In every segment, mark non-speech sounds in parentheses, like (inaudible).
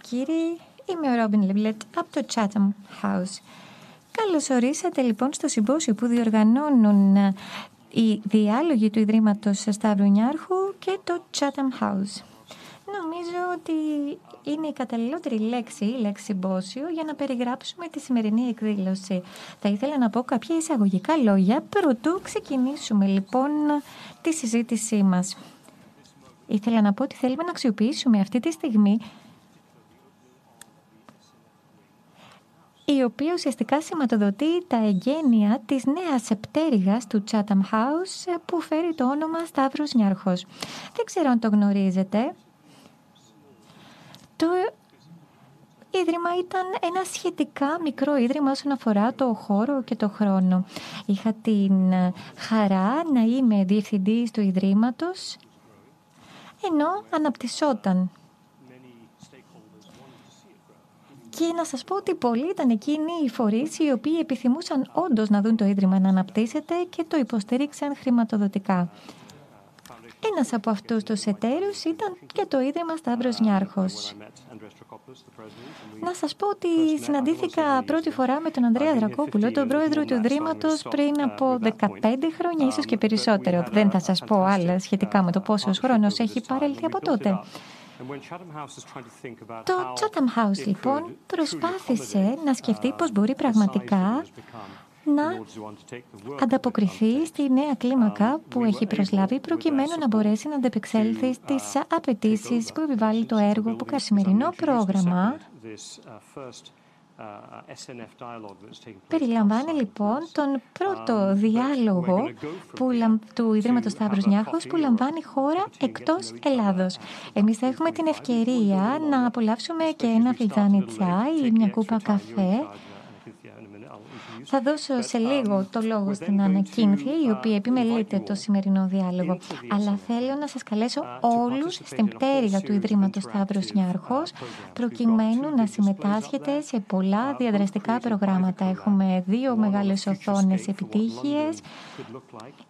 Κύριοι, είμαι ο Ρόμπιν Λεμπλετ από το Chatham House. Καλώς ορίσατε λοιπόν στο συμπόσιο που διοργανώνουν ε, οι διάλογοι του Ιδρύματος Σταύρου Νιάρχου και το Chatham House. Νομίζω ότι είναι η καταλληλότερη λέξη, η λέξη συμπόσιο, για να περιγράψουμε τη σημερινή εκδήλωση. Θα ήθελα να πω κάποια εισαγωγικά λόγια, προτού ξεκινήσουμε λοιπόν τη συζήτησή μας. Ήθελα να πω ότι θέλουμε να αξιοποιήσουμε αυτή τη στιγμή η οποία ουσιαστικά σηματοδοτεί τα εγγένεια της νέας επτέρυγας του Chatham House που φέρει το όνομα Σταύρος Νιάρχος. Δεν ξέρω αν το γνωρίζετε. Το Ίδρυμα ήταν ένα σχετικά μικρό ίδρυμα όσον αφορά το χώρο και το χρόνο. Είχα την χαρά να είμαι διευθυντής του Ιδρύματος ενώ αναπτυσσόταν. Και να σας πω ότι πολλοί ήταν εκείνοι οι φορείς οι οποίοι επιθυμούσαν όντως να δουν το Ίδρυμα να αναπτύσσεται και το υποστήριξαν χρηματοδοτικά. Ένας από αυτούς τους εταίρους ήταν και το Ίδρυμα Σταύρος Νιάρχος. Να σας πω ότι συναντήθηκα πρώτη φορά με τον Ανδρέα Δρακόπουλο, τον πρόεδρο του Ιδρύματος, πριν από 15 χρόνια, ίσως και περισσότερο. Δεν θα σας πω άλλα σχετικά με το πόσος χρόνος έχει παρέλθει από τότε. Το Chatham House, λοιπόν, προσπάθησε να σκεφτεί πώς μπορεί πραγματικά να ανταποκριθεί στη νέα κλίμακα που έχει προσλάβει προκειμένου να μπορέσει να αντεπεξέλθει στις απαιτήσεις που επιβάλλει το έργο που σημερινό πρόγραμμα Περιλαμβάνει λοιπόν τον πρώτο διάλογο που, του Ιδρύματος Σταύρος Νιάρχος που λαμβάνει χώρα εκτός Ελλάδος. Εμείς θα έχουμε την ευκαιρία να απολαύσουμε και ένα φλιτζάνι τσάι ή μια κούπα καφέ θα δώσω σε λίγο το λόγο στην Ανακίνθια, η οποία επιμελείται το σημερινό διάλογο. Αλλά θέλω να σας καλέσω όλους στην πτέρυγα του Ιδρύματος Σταύρος Νιάρχος, προκειμένου να συμμετάσχετε σε πολλά διαδραστικά προγράμματα. Έχουμε δύο μεγάλες οθόνες επιτύχειες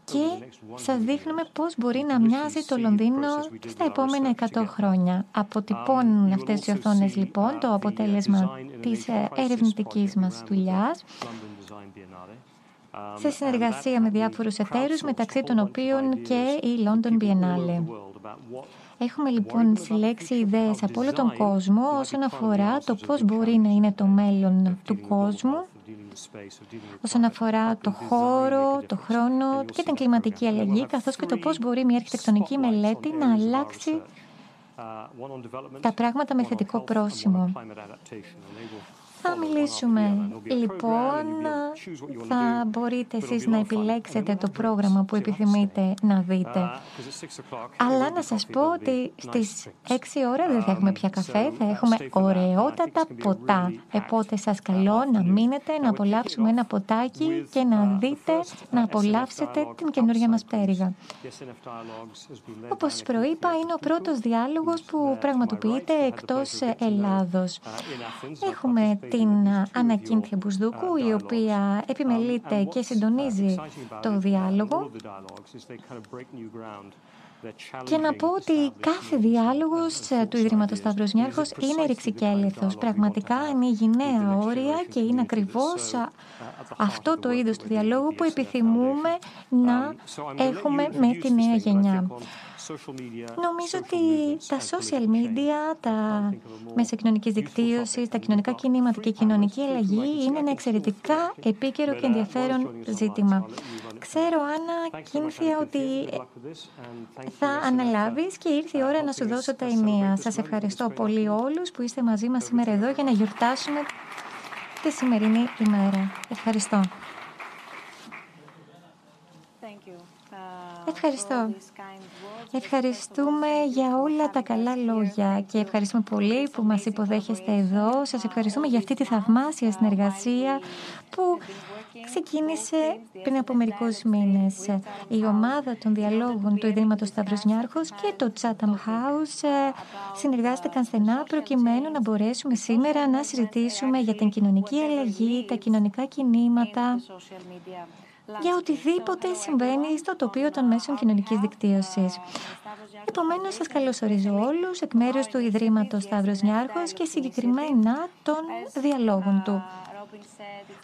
και σας δείχνουμε πώς μπορεί να μοιάζει το Λονδίνο στα επόμενα 100 χρόνια. Αποτυπώνουν αυτές οι οθόνες λοιπόν το αποτέλεσμα της ερευνητικής μας δουλειάς σε συνεργασία με διάφορους εταίρους, μεταξύ των οποίων και η London Biennale. Έχουμε λοιπόν συλλέξει ιδέες από όλο τον κόσμο όσον αφορά το πώς μπορεί να είναι το μέλλον του κόσμου, όσον αφορά το χώρο, το χρόνο και την κλιματική αλλαγή, καθώς και το πώς μπορεί μια αρχιτεκτονική μελέτη να αλλάξει τα πράγματα με θετικό πρόσημο. Θα μιλήσουμε. λοιπόν, θα μπορείτε εσείς να επιλέξετε το πρόγραμμα που επιθυμείτε να δείτε. Αλλά να σας πω ότι στις 6 ώρα δεν θα έχουμε πια καφέ, θα έχουμε ωραιότατα ποτά. Οπότε σας καλώ να μείνετε, να απολαύσουμε ένα ποτάκι και να δείτε, να απολαύσετε την καινούργια μας πτέρυγα. Όπως προείπα, είναι ο πρώτος διάλογος που πραγματοποιείται εκτός Ελλάδος. Έχουμε την Ανακίνθια Μπουσδούκου, η οποία επιμελείται και συντονίζει το διάλογο. Και να πω ότι κάθε διάλογος του Ιδρύματος Σταύρος Νιάρχος είναι ρηξικέλευθος. Πραγματικά ανοίγει νέα όρια και είναι ακριβώς αυτό το είδος του διαλόγου που επιθυμούμε να έχουμε με τη νέα γενιά. Νομίζω ότι τα social media, τα μέσα κοινωνικής δικτύωσης, τα κοινωνικά κινήματα και η κοινωνική αλλαγή είναι ένα εξαιρετικά επίκαιρο και ενδιαφέρον ζήτημα. Ξέρω, Άννα Κίνθια, ότι θα αναλάβεις και ήρθε η ώρα να σου δώσω τα ενία. Σας ευχαριστώ πολύ όλους που είστε μαζί μας σήμερα εδώ για να γιορτάσουμε τη σημερινή ημέρα. Ευχαριστώ. Ευχαριστώ. Ευχαριστούμε για όλα τα καλά λόγια και ευχαριστούμε πολύ που μας υποδέχεστε εδώ. Σας ευχαριστούμε για αυτή τη θαυμάσια συνεργασία που ξεκίνησε πριν από μερικούς μήνες. Η ομάδα των διαλόγων του Ιδρύματος Σταύρος Νιάρχος και το Chatham House ε, συνεργάστηκαν στενά προκειμένου να μπορέσουμε σήμερα να συζητήσουμε για την κοινωνική αλλαγή, τα κοινωνικά κινήματα για οτιδήποτε συμβαίνει στο τοπίο των μέσων κοινωνικής δικτύωσης. Επομένως, σας καλωσορίζω όλους εκ μέρους του Ιδρύματος Σταύρος Νιάρχος και συγκεκριμένα των διαλόγων του.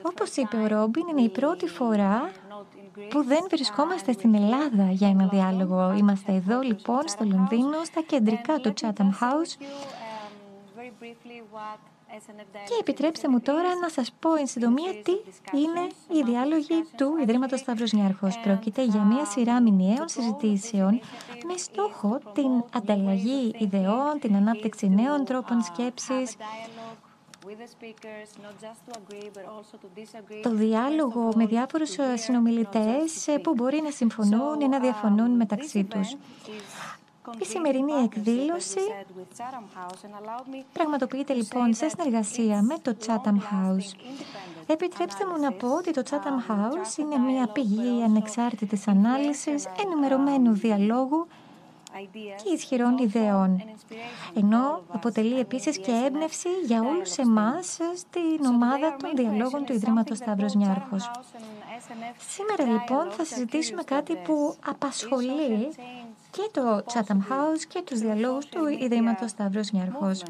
Όπως είπε ο Ρόμπιν, είναι η πρώτη φορά που δεν βρισκόμαστε στην Ελλάδα για ένα διάλογο. Είμαστε εδώ λοιπόν στο Λονδίνο, στα κεντρικά του Chatham House και επιτρέψτε μου τώρα να σας πω εν συντομία τι είναι οι διάλογοι του Ιδρύματος Σταύρος Νιάρχος. Πρόκειται για μια σειρά μηνιαίων συζητήσεων με στόχο την ανταλλαγή ιδεών, την ανάπτυξη νέων τρόπων σκέψης, το διάλογο με διάφορους συνομιλητές που μπορεί να συμφωνούν ή να διαφωνούν μεταξύ τους. Η σημερινή εκδήλωση πραγματοποιείται λοιπόν σε συνεργασία με το Chatham House. Επιτρέψτε μου να πω ότι το Chatham House είναι μια πηγή ανεξάρτητης ανάλυσης, ενημερωμένου διαλόγου και ισχυρών ιδεών. Ενώ αποτελεί επίσης και έμπνευση για όλους εμάς στην ομάδα των διαλόγων του Ιδρύματος Σταύρος Νιάρχος. Σήμερα λοιπόν θα συζητήσουμε κάτι που απασχολεί και το Chatham House και τους διαλόγους του Ιδρύματος Σταύρος Νιάρχος.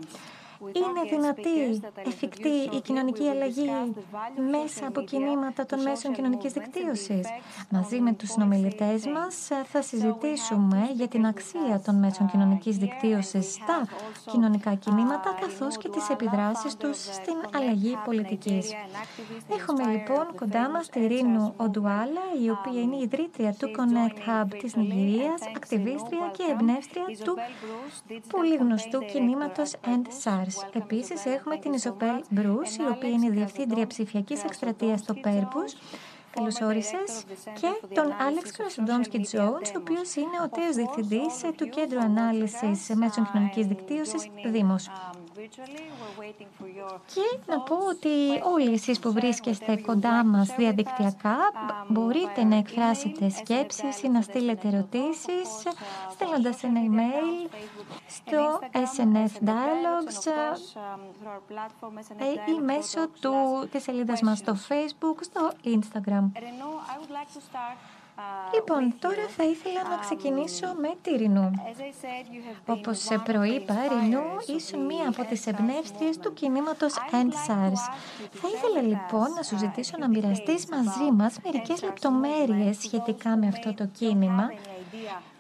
Είναι δυνατή, εφικτή η κοινωνική αλλαγή μέσα από κινήματα των μέσων κοινωνικής δικτύωσης. Μαζί με τους συνομιλητές μας θα συζητήσουμε για την αξία των μέσων κοινωνικής δικτύωσης στα κοινωνικά κινήματα καθώς και τις επιδράσεις τους στην αλλαγή πολιτικής. Έχουμε λοιπόν κοντά μας τη Ρίνου Οντουάλα, η οποία είναι η ιδρύτρια του Connect Hub της Νιγηρίας, ακτιβίστρια και εμπνεύστρια του πολύ γνωστού κινήματος End SARS. Επίσης έχουμε την Ιζομπέλ Μπρους, η οποία είναι η Διευθύντρια Ψηφιακής Εκστρατείας στο Purpose Καλώς όρισες. Και τον Άλεξ Κρασοντόμσκι Τζόουνς, ο οποίος είναι ο τέως διευθυντής του Κέντρου Ανάλυσης Μέσων Κοινωνικής Δικτύωσης, Demos. Και να πω ότι όλοι εσείς που βρίσκεστε κοντά μας διαδικτυακά μπορείτε να εκφράσετε σκέψεις ή να στείλετε ερωτήσεις στέλνοντας ένα email στο SNF Dialogues ε, ή μέσω του, της σελίδας μας στο Facebook, στο Instagram. Λοιπόν, τώρα θα ήθελα να ξεκινήσω με τη Ρινού. Όπως σε προείπα, Ρινού ήσουν μία από τις εμπνεύστριες του κινήματος End SARS. Θα ήθελα λοιπόν να σου ζητήσω να μοιραστείς μαζί μας μερικές λεπτομέρειες σχετικά με αυτό το κίνημα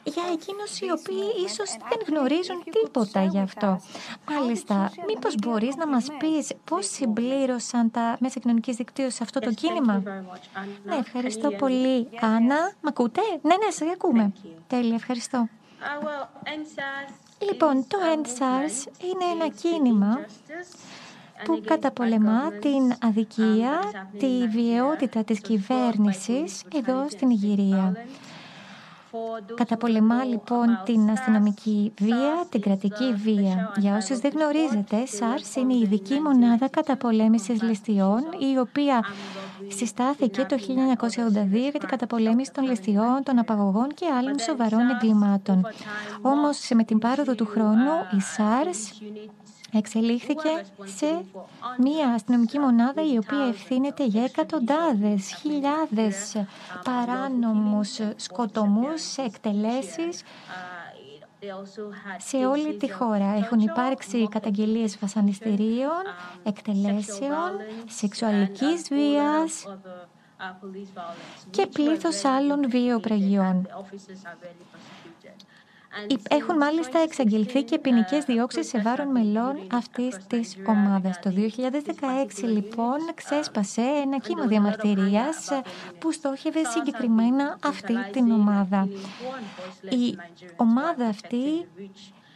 για εκείνους οι οποίοι ίσως δεν γνωρίζουν τίποτα γι' αυτό. Μάλιστα, μήπως μπορείς να μας πεις πώς συμπλήρωσαν τα μέσα κοινωνικής δικτύωσης αυτό το κίνημα; Ναι, ευχαριστώ πολύ. Άννα, μ' ακούτε; Ναι, ναι, σε ακούμε. Τέλεια, ευχαριστώ. Λοιπόν, το EndSARS είναι ένα κίνημα που καταπολεμά την αδικία, τη βιαιότητα της κυβέρνησης εδώ στην Ιγυρία. Καταπολεμά λοιπόν την αστυνομική βία, την κρατική βία. Για όσους δεν γνωρίζετε, SARS είναι η ειδική μονάδα καταπολέμησης ληστειών, η οποία συστάθηκε το 1982 για την καταπολέμηση των ληστειών, των απαγωγών και άλλων σοβαρών εγκλημάτων. Όμως με την πάροδο του χρόνου η SARS εξελίχθηκε σε μία αστυνομική μονάδα η οποία ευθύνεται για εκατοντάδες, χιλιάδες παράνομους σκοτωμούς, εκτελέσεις σε όλη τη χώρα. Έχουν υπάρξει καταγγελίες βασανιστήριων, εκτελέσεων, σεξουαλικής βίας και πλήθος άλλων βιοπραγιών. Έχουν μάλιστα εξαγγελθεί και ποινικέ διώξει σε βάρον μελών αυτή τη ομάδα. Το 2016, λοιπόν, ξέσπασε ένα κύμα διαμαρτυρία που στόχευε συγκεκριμένα αυτή την ομάδα. Η ομάδα αυτή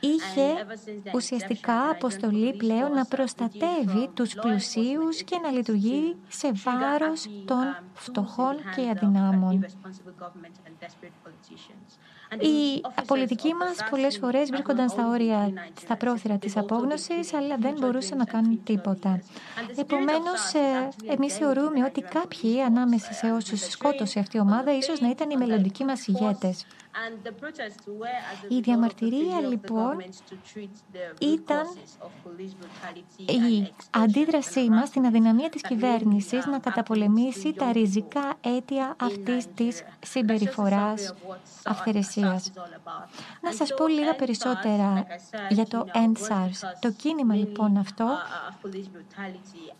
είχε ουσιαστικά αποστολή πλέον να προστατεύει τους πλουσίους και να λειτουργεί σε βάρος των φτωχών και αδυνάμων. Οι πολιτικοί μας πολλές φορές βρίσκονταν στα όρια, στα πρόθυρα της απόγνωσης, αλλά δεν μπορούσαν να κάνουν τίποτα. Επομένως, ε, εμείς θεωρούμε ότι κάποιοι ανάμεσα σε όσους σκότωσε αυτή η ομάδα ίσως να ήταν οι μελλοντικοί μας ηγέτες. Η διαμαρτυρία λοιπόν ήταν η αντίδρασή μας στην αδυναμία της κυβέρνησης να καταπολεμήσει τα ριζικά αίτια αυτής της συμπεριφοράς αυθαιρεσίας. Να σας πω λίγα περισσότερα για το EndSARS. Το κίνημα λοιπόν αυτό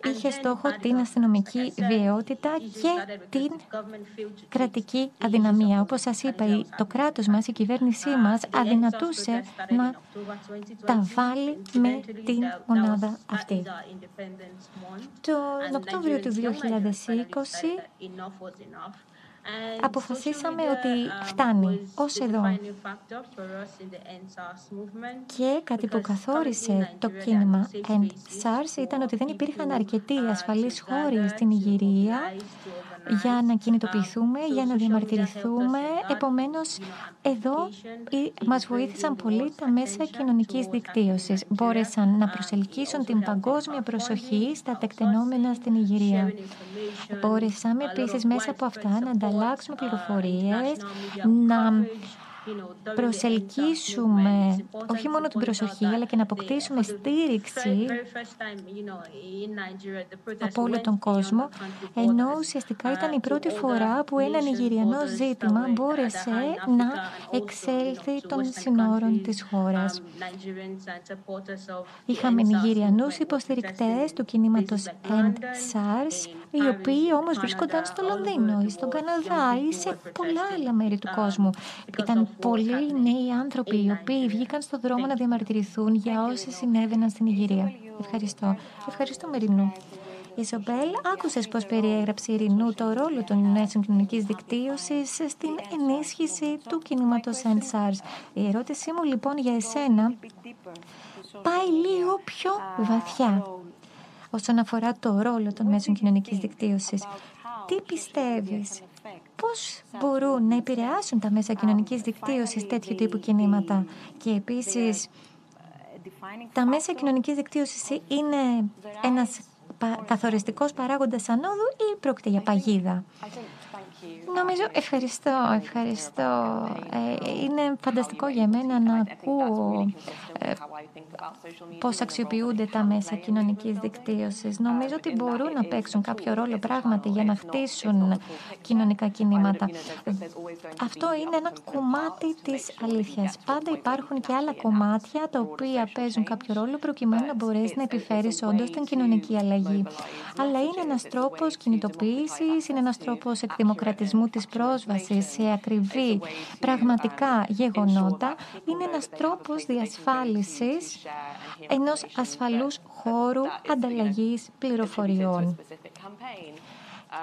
είχε στόχο την αστυνομική βιαιότητα και την κρατική αδυναμία. Όπως σας είπα, το κράτος μας, η κυβέρνησή μας αδυνατούσε να τα βάλει με την μονάδα αυτή. Τον Οκτώβριο του 2020 αποφασίσαμε ότι φτάνει ως εδώ. Και κάτι που καθόρισε το κίνημα End SARS ήταν ότι δεν υπήρχαν αρκετοί ασφαλείς χώροι στην Ιγυρία για να κινητοποιηθούμε, για να διαμαρτυρηθούμε. Επομένως, εδώ μας βοήθησαν πολύ τα μέσα κοινωνικής δικτύωσης. Μπόρεσαν να προσελκύσουν την παγκόσμια προσοχή στα τεκτενόμενα στην Ιγυρία. Μπόρεσαμε επίσης μέσα από αυτά να ανταλλάξουμε πληροφορίες, να προσελκύσουμε όχι μόνο την προσοχή, αλλά και να αποκτήσουμε στήριξη από όλο τον κόσμο, ενώ ουσιαστικά ήταν η πρώτη φορά που ένα Νιγηριανό ζήτημα μπόρεσε να εξέλθει των συνόρων της χώρας. Είχαμε Νιγηριανούς υποστηρικτές του κινήματος End SARS, οι οποίοι όμως βρίσκονταν στο Λονδίνο ή στον Καναδά ή σε πολλά άλλα μέρη του κόσμου. Ήταν πολλοί νέοι άνθρωποι οι οποίοι βγήκαν στον δρόμο να διαμαρτυρηθούν για όσα συνέβαιναν στην Ιγυρία. Ευχαριστώ. Ευχαριστώ, Μερινού. Ισομπέλ, άκουσες πώς περιέγραψε η Ειρηνού το ρόλο των μέσων κοινωνικής δικτύωσης στην ενίσχυση του κινήματος EndSARS. Η ερώτησή μου λοιπόν για εσένα πάει λίγο πιο βαθιά όσον αφορά το ρόλο των μέσων κοινωνικής δικτύωσης. Τι πιστεύεις, πώς μπορούν να επηρεάσουν τα μέσα κοινωνικής δικτύωσης τέτοιου τύπου κινήματα; Και επίσης τα μέσα κοινωνικής δικτύωσης είναι ένας καθοριστικός παράγοντας ανόδου ή πρόκειται για παγίδα; Νομίζω, ευχαριστώ, ευχαριστώ. Ε, είναι φανταστικό για μένα να ακούω ε, πώς αξιοποιούνται τα μέσα κοινωνικής δικτύωσης. Νομίζω ότι μπορούν να παίξουν κάποιο ρόλο πράγματι για να χτίσουν κοινωνικά κινήματα. Αυτό είναι ένα κομμάτι της αλήθειας. Πάντα υπάρχουν και άλλα κομμάτια τα οποία παίζουν κάποιο ρόλο προκειμένου να μπορέσεις να επιφέρεις όντως την κοινωνική αλλαγή. Αλλά είναι ένας τρόπος κινητοποίησης, είναι ένας τρόπος εκδημοκρατισμού της πρόσβασης σε ακριβή πραγματικά γεγονότα είναι ένας τρόπος διασφάλισης ενός ασφαλούς χώρου ανταλλαγής πληροφοριών.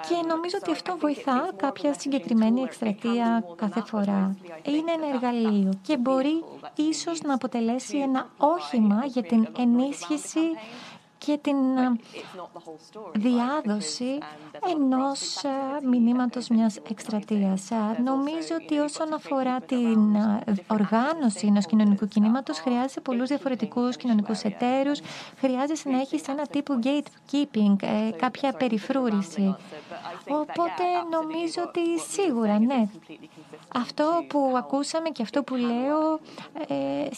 Και νομίζω ότι αυτό βοηθά κάποια συγκεκριμένη εκστρατεία κάθε φορά. Είναι ένα εργαλείο και μπορεί ίσως να αποτελέσει ένα όχημα για την ενίσχυση και την ε, διάδοση ενός ε, μηνύματος μιας εκστρατείας. Ε, νομίζω ότι όσον αφορά την οργάνωση ενός κοινωνικού κινήματος χρειάζεται πολλούς διαφορετικούς κοινωνικούς εταίρους, χρειάζεται να έχεις ένα τύπο gatekeeping, κάποια περιφρούρηση. Οπότε νομίζω ότι σίγουρα, ναι. Αυτό που ακούσαμε και αυτό που λέω ε,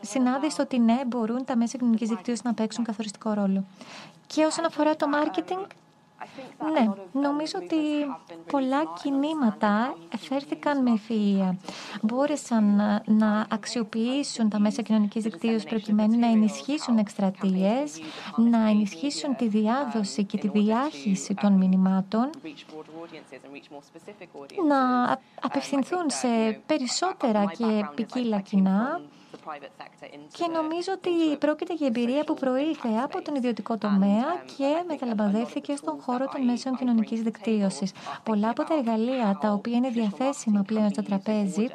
συνάδει στο ότι ναι, μπορούν τα μέσα κοινωνικής δικτύωσης να παίξουν καθοριστικό ρόλο. Και όσον αφορά το marketing, ναι, νομίζω ότι πολλά κινήματα φέρθηκαν με ευφυΐα. Μπόρεσαν να αξιοποιήσουν τα μέσα κοινωνικής δικτύωσης προκειμένου να ενισχύσουν εκστρατείες, να ενισχύσουν τη διάδοση και τη διάχυση των μηνυμάτων, να απευθυνθούν σε περισσότερα και ποικίλα κοινά και νομίζω ότι πρόκειται για εμπειρία που προήλθε από τον ιδιωτικό τομέα και μεταλαμπαδεύθηκε στον χώρο των μέσων κοινωνικής δικτύωσης. Πολλά από τα εργαλεία τα οποία είναι διαθέσιμα πλέον στο τραπέζι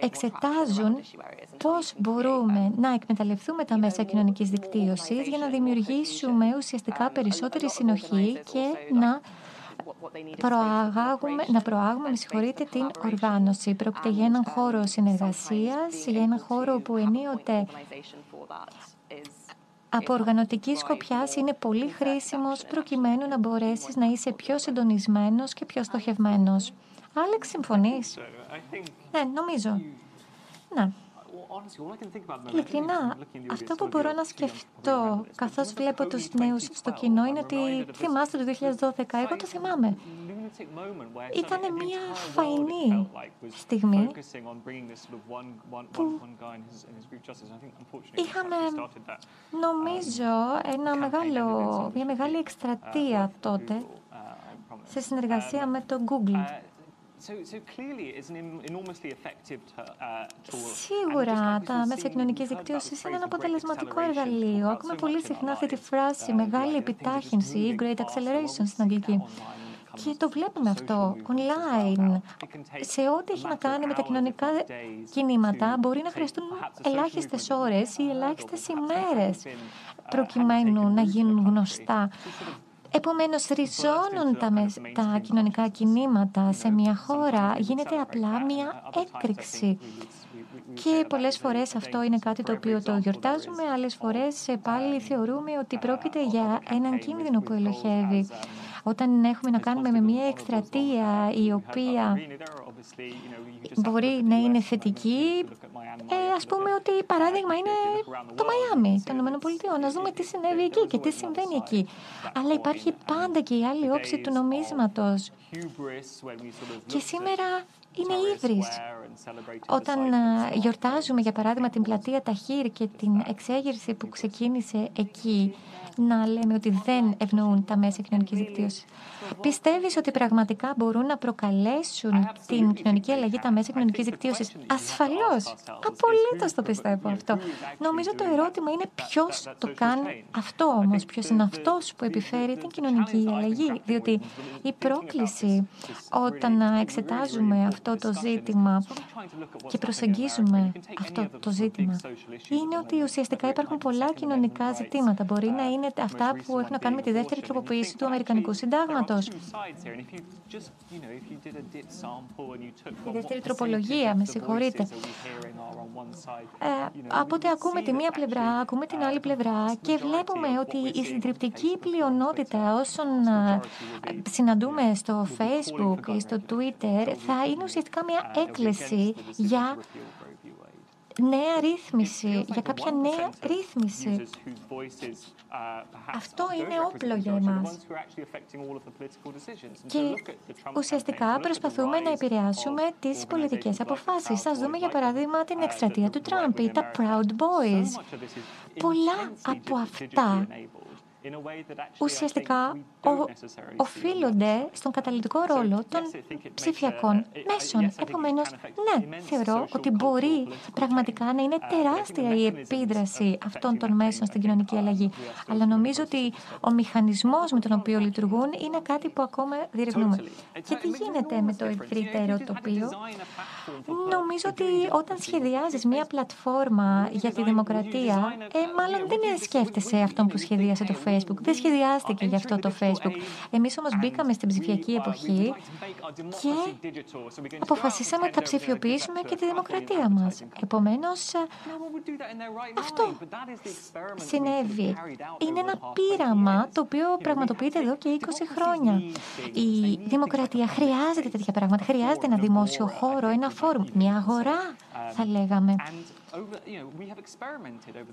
εξετάζουν πώς μπορούμε να εκμεταλλευτούμε τα μέσα κοινωνικής δικτύωσης για να δημιουργήσουμε ουσιαστικά περισσότερη συνοχή και να προαγάγουμε, να προάγουμε, με συγχωρείτε, την οργάνωση. Πρόκειται για έναν χώρο συνεργασίας, για έναν χώρο που ενίοτε από οργανωτικής σκοπιάς είναι πολύ χρήσιμος προκειμένου να μπορέσεις να είσαι πιο συντονισμένος και πιο στοχευμένος. Άλεξ, συμφωνείς; Ναι, νομίζω. Ναι. Ειλικρινά, αυτό που μπορώ να σκεφτώ καθώς βλέπω τους νέους στο κοινό είναι ότι θυμάστε το 2012, εγώ το θυμάμαι. Ήταν μια φαϊνή στιγμή που είχαμε, νομίζω, ένα μεγάλο, μια μεγάλη εκστρατεία τότε σε συνεργασία με το Google. Σίγουρα τα μέσα κοινωνικής δικτύωσης είναι ένα αποτελεσματικό εργαλείο. Ακούμε πολύ συχνά αυτή τη φράση μεγάλη επιτάχυνση ή great acceleration στην αγγλική. Και το βλέπουμε αυτό online. Σε ό,τι έχει να κάνει με τα κοινωνικά κινήματα, μπορεί να χρειαστούν ελάχιστες ώρες ή ελάχιστες ημέρες προκειμένου να γίνουν γνωστά. Επομένως, ριζώνουν τα, τα κοινωνικά κινήματα σε μια χώρα, γίνεται απλά μια έκρηξη. Και πολλές φορές αυτό είναι κάτι το οποίο το γιορτάζουμε, άλλες φορές πάλι θεωρούμε ότι πρόκειται για έναν κίνδυνο που ελοχεύει. Όταν έχουμε να κάνουμε με μια εκστρατεία η οποία μπορεί να είναι θετική, ε, ας πούμε ότι παράδειγμα είναι το Μαϊάμι των ΗΠΑ. Να δούμε τι συνέβη εκεί και τι συμβαίνει εκεί. Αλλά υπάρχει πάντα και η άλλη όψη του νομίσματος. Και σήμερα είναι ύβρις. Όταν ε, γιορτάζουμε, για παράδειγμα, την πλατεία Ταχύρ και την εξέγερση που ξεκίνησε εκεί, να λέμε ότι δεν ευνοούν τα μέσα κοινωνικής δικτύωσης. Πιστεύεις ότι πραγματικά μπορούν να προκαλέσουν την κοινωνική αλλαγή τα μέσα κοινωνικής δικτύωσης; Ασφαλώς. Απολύτως το πιστεύω αυτό. Νομίζω το ερώτημα είναι ποιος το κάνει αυτό όμως; Ποιος είναι αυτός που επιφέρει την κοινωνική αλλαγή; Διότι η πρόκληση όταν εξετάζουμε αυτό το ζήτημα και προσεγγίζουμε αυτό το ζήτημα είναι ότι ουσιαστικά υπάρχουν πολλά κοινωνικά ζητήματα. Μπορεί να είναι αυτά που έχουν να κάνουν με τη δεύτερη τροποποίηση του Αμερικανικού Συντάγματος. Η δεύτερη τροπολογία, με συγχωρείτε. Ε, από ότι ακούμε τη μία πλευρά, ακούμε την άλλη πλευρά και βλέπουμε ότι η συντριπτική πλειονότητα όσων ε, συναντούμε στο Facebook ή στο Twitter θα είναι ουσιαστικά μια έκκληση για νέα ρύθμιση, για κάποια νέα ρύθμιση. Αυτό είναι όπλο για εμάς. Και ουσιαστικά προσπαθούμε να επηρεάσουμε τις πολιτικές αποφάσεις. Σας δούμε για παράδειγμα την εκστρατεία του Τραμπ ή τα Proud Boys. Πολλά από αυτά ουσιαστικά οφείλονται στον καταλητικό ρόλο των ψηφιακών μέσων. Επομένως, ναι, θεωρώ ότι μπορεί πραγματικά να είναι τεράστια η επίδραση αυτών των μέσων στην κοινωνική αλλαγή. Αλλά νομίζω ότι ο μηχανισμός με τον οποίο λειτουργούν είναι κάτι που ακόμα διερευνούμε. Και τι γίνεται με το ευρύτερο τοπίο. Νομίζω ότι όταν σχεδιάζεις μία πλατφόρμα για τη δημοκρατία, ε, μάλλον δεν σκέφτεσαι αυτόν που σχεδίασε το Facebook Facebook. Δεν σχεδιάστηκε γι' αυτό το Facebook. Εμείς όμως μπήκαμε στην ψηφιακή εποχή και αποφασίσαμε να ψηφιοποιήσουμε και τη δημοκρατία μας. Επομένως, αυτό συνέβη. Είναι ένα πείραμα το οποίο πραγματοποιείται εδώ και 20 χρόνια. Η δημοκρατία χρειάζεται τέτοια πράγματα. Χρειάζεται ένα δημόσιο χώρο, ένα φόρουμ, μια αγορά, θα λέγαμε.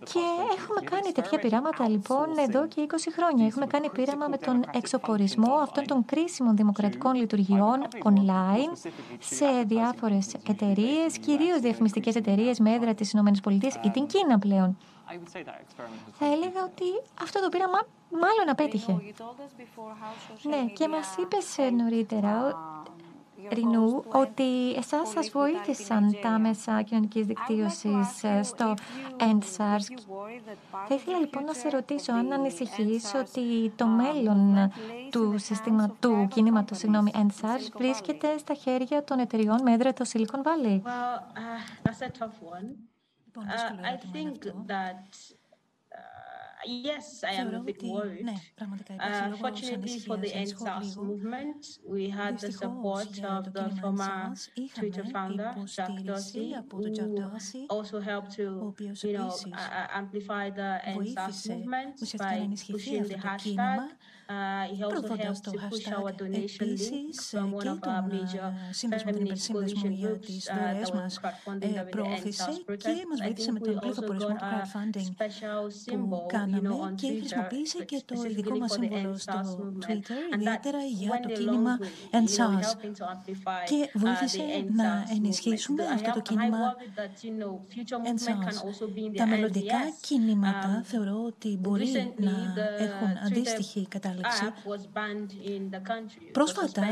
Και έχουμε κάνει τέτοια πειράματα λοιπόν εδώ και 20 χρόνια. Έχουμε κάνει πείραμα με τον εξοπορισμό αυτών των κρίσιμων δημοκρατικών λειτουργιών online σε διάφορες εταιρείες, κυρίως διαφημιστικές εταιρείες με έδρα τη ΗΠΑ ή την Κίνα πλέον. Θα έλεγα ότι αυτό το πείραμα μάλλον απέτυχε. Ναι, και μας είπες νωρίτερα Ρινού ότι εσάς σας βοήθησαν τα μέσα κοινωνικής δικτύωσης ε, στο EndSARS. Θα ήθελα λοιπόν να σε ρωτήσω αν ανησυχείς ότι το μέλλον του, συστήμα, του κινήματος συγγνώμη, EndSARS βρίσκεται στα χέρια των εταιριών με έδρα το Silicon Valley. Well, uh, that's a tough one. Uh, I think that yes, I am a bit worried. Uh, fortunately for the NSAS movement, we had the support of the former Twitter founder, Jack Dorsey, who also helped to you know, uh, amplify the NSAS movement by pushing the hashtag. Προωθώντας το hashtag επίσης ε, και τον ε, υπερσύνδεσμο για τις δωρεές, μας ε, προώθησε και μας βοήθησε με τον πρωτοπορισμό crowdfunding που κάναμε και χρησιμοποίησε και το ειδικό μας σύμβολο στο Twitter, ιδιαίτερα για το κίνημα NSARS και βοήθησε να ενισχύσουμε αυτό το κίνημα NSARS. Τα μελλοντικά κινήματα θεωρώ ότι μπορεί να έχουν αντίστοιχη καταλάβη κατάληξη. Πρόσφατα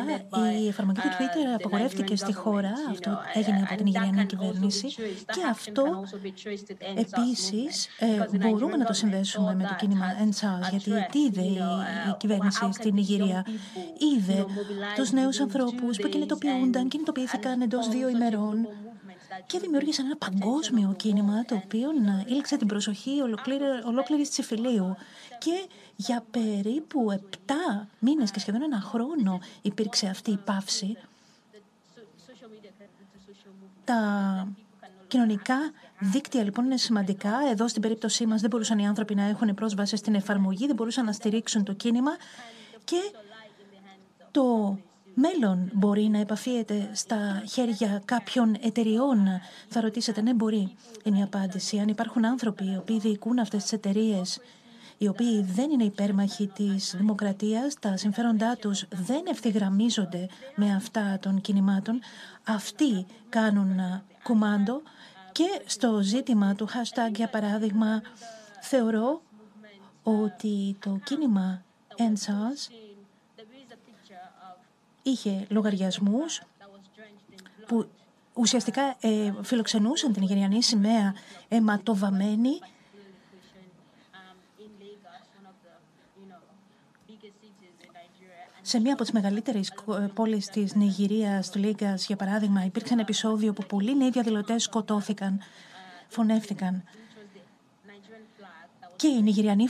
η εφαρμογή του Twitter απαγορεύτηκε στη χώρα, αυτό έγινε από την Ιγυριανή κυβέρνηση και αυτό επίσης μπορούμε να το συνδέσουμε με το κίνημα ENSAS, γιατί τι είδε η, κυβέρνηση στην Ιγυρία; Είδε τους νέους ανθρώπους που κινητοποιούνταν, κινητοποιήθηκαν εντός δύο ημερών και δημιούργησαν ένα παγκόσμιο κίνημα το οποίο ήλξε την προσοχή ολόκληρης της εφηλίου. Και για περίπου 7 μήνες και σχεδόν ένα χρόνο υπήρξε αυτή η πάυση. Τα κοινωνικά δίκτυα λοιπόν είναι σημαντικά. Εδώ στην περίπτωσή μας δεν μπορούσαν οι άνθρωποι να έχουν πρόσβαση στην εφαρμογή, δεν μπορούσαν να στηρίξουν το κίνημα και το μέλλον μπορεί να επαφίεται στα χέρια κάποιων εταιριών. Θα ρωτήσετε, ναι μπορεί, είναι η απάντηση. Αν υπάρχουν άνθρωποι οι οποίοι διοικούν αυτές τις εταιρείες, οι οποίοι δεν είναι υπέρμαχοι της δημοκρατίας, τα συμφέροντά τους δεν ευθυγραμμίζονται με αυτά των κινημάτων, αυτοί κάνουν κουμάντο και στο ζήτημα του hashtag, για παράδειγμα, θεωρώ ότι το κίνημα ENSAS είχε λογαριασμούς που ουσιαστικά ε, φιλοξενούσαν την Ιγυριανή σημαία αιματοβαμένη Σε μία από τις μεγαλύτερες πόλεις της Νιγηρίας, του Λίγκας, για παράδειγμα, υπήρξε ένα επεισόδιο που πολλοί νέοι διαδηλωτές σκοτώθηκαν, φωνεύτηκαν. Και η Νιγηριανή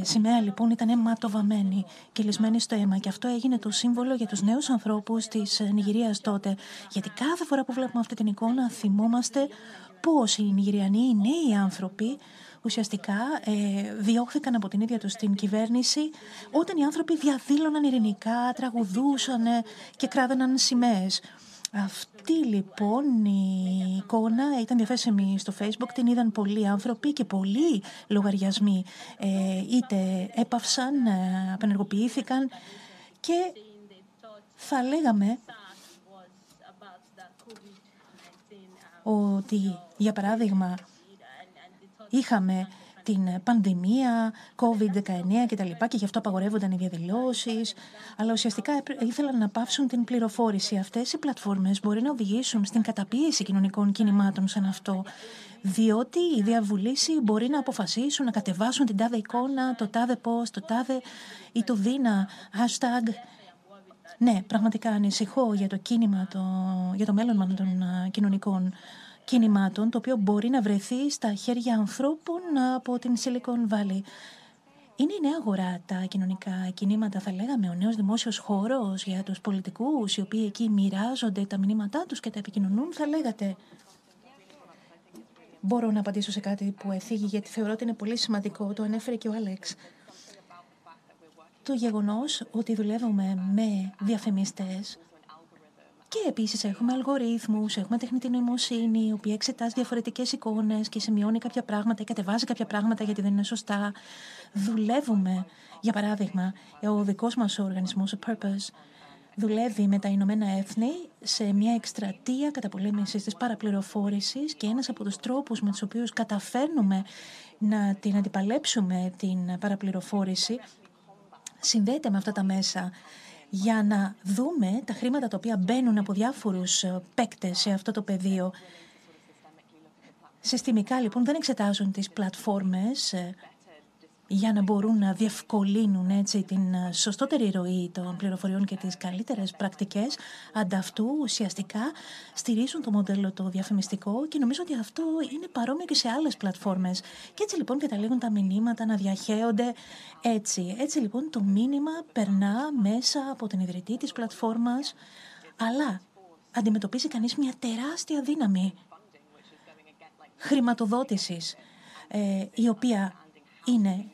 ε, σημαία λοιπόν ήταν αιματοβαμένη και λυσμένη στο αίμα. Και αυτό έγινε το σύμβολο για τους νέους ανθρώπους της ε, Νιγηρίας τότε. Γιατί κάθε φορά που βλέπουμε αυτή την εικόνα θυμόμαστε πώς οι Νιγηριανοί, οι νέοι άνθρωποι ουσιαστικά ε, διώχθηκαν από την ίδια τους την κυβέρνηση όταν οι άνθρωποι διαδήλωναν ειρηνικά, τραγουδούσαν και κράδαναν σημαίες. Αυτή λοιπόν η εικόνα ήταν διαθέσιμη στο facebook, την είδαν πολλοί άνθρωποι και πολλοί λογαριασμοί ε, είτε έπαυσαν, ε, απενεργοποιήθηκαν και θα λέγαμε ότι για παράδειγμα είχαμε την πανδημία, COVID-19 κτλ. Και, και γι' αυτό απαγορεύονταν οι διαδηλώσεις. Αλλά ουσιαστικά ήθελαν να πάυσουν την πληροφόρηση. Αυτές οι πλατφόρμες μπορεί να οδηγήσουν στην καταπίεση κοινωνικών κινημάτων σαν αυτό. Διότι οι διαβουλήσεις μπορεί να αποφασίσουν να κατεβάσουν την τάδε εικόνα, το τάδε post, το τάδε ή το δίνα, hashtag. Ναι, πραγματικά ανησυχώ για το κίνημα, το, για το μέλλον των κοινωνικών κινημάτων, το οποίο μπορεί να βρεθεί στα χέρια ανθρώπων από την Silicon Valley. Είναι η νέα αγορά τα κοινωνικά κινήματα, θα λέγαμε, ο νέος δημόσιος χώρος για τους πολιτικούς, οι οποίοι εκεί μοιράζονται τα μηνύματά τους και τα επικοινωνούν, θα λέγατε. Μπορώ να απαντήσω σε κάτι που εφήγει, γιατί θεωρώ ότι είναι πολύ σημαντικό, το ανέφερε και ο Άλεξ. Το γεγονός ότι δουλεύουμε με διαφημιστές και επίσης έχουμε αλγορίθμους, έχουμε τεχνητή νοημοσύνη, η οποία εξετάζει διαφορετικές εικόνες και σημειώνει κάποια πράγματα ή κατεβάζει κάποια πράγματα γιατί δεν είναι σωστά. Δουλεύουμε, για παράδειγμα, ο δικός μας οργανισμός, ο Purpose, δουλεύει με τα Ηνωμένα Έθνη σε μια εκστρατεία καταπολέμησης της παραπληροφόρησης και ένας από τους τρόπους με τους οποίους καταφέρνουμε να την αντιπαλέψουμε την παραπληροφόρηση συνδέεται με αυτά τα μέσα για να δούμε τα χρήματα τα οποία μπαίνουν από διάφορους ε, παίκτες σε αυτό το πεδίο. Συστημικά λοιπόν δεν εξετάζουν τις πλατφόρμες ε, για να μπορούν να διευκολύνουν έτσι, την ε, σωστότερη ροή των πληροφοριών και τις καλύτερες πρακτικές. Ανταυτού ουσιαστικά στηρίζουν το μοντέλο το διαφημιστικό και νομίζω ότι αυτό είναι παρόμοιο και σε άλλες πλατφόρμες. Και έτσι λοιπόν καταλήγουν τα μηνύματα να διαχέονται έτσι. Έτσι λοιπόν το μήνυμα περνά μέσα από την ιδρυτή της πλατφόρμας αλλά αντιμετωπίζει κανείς μια τεράστια δύναμη χρηματοδότησης ε, η οποία είναι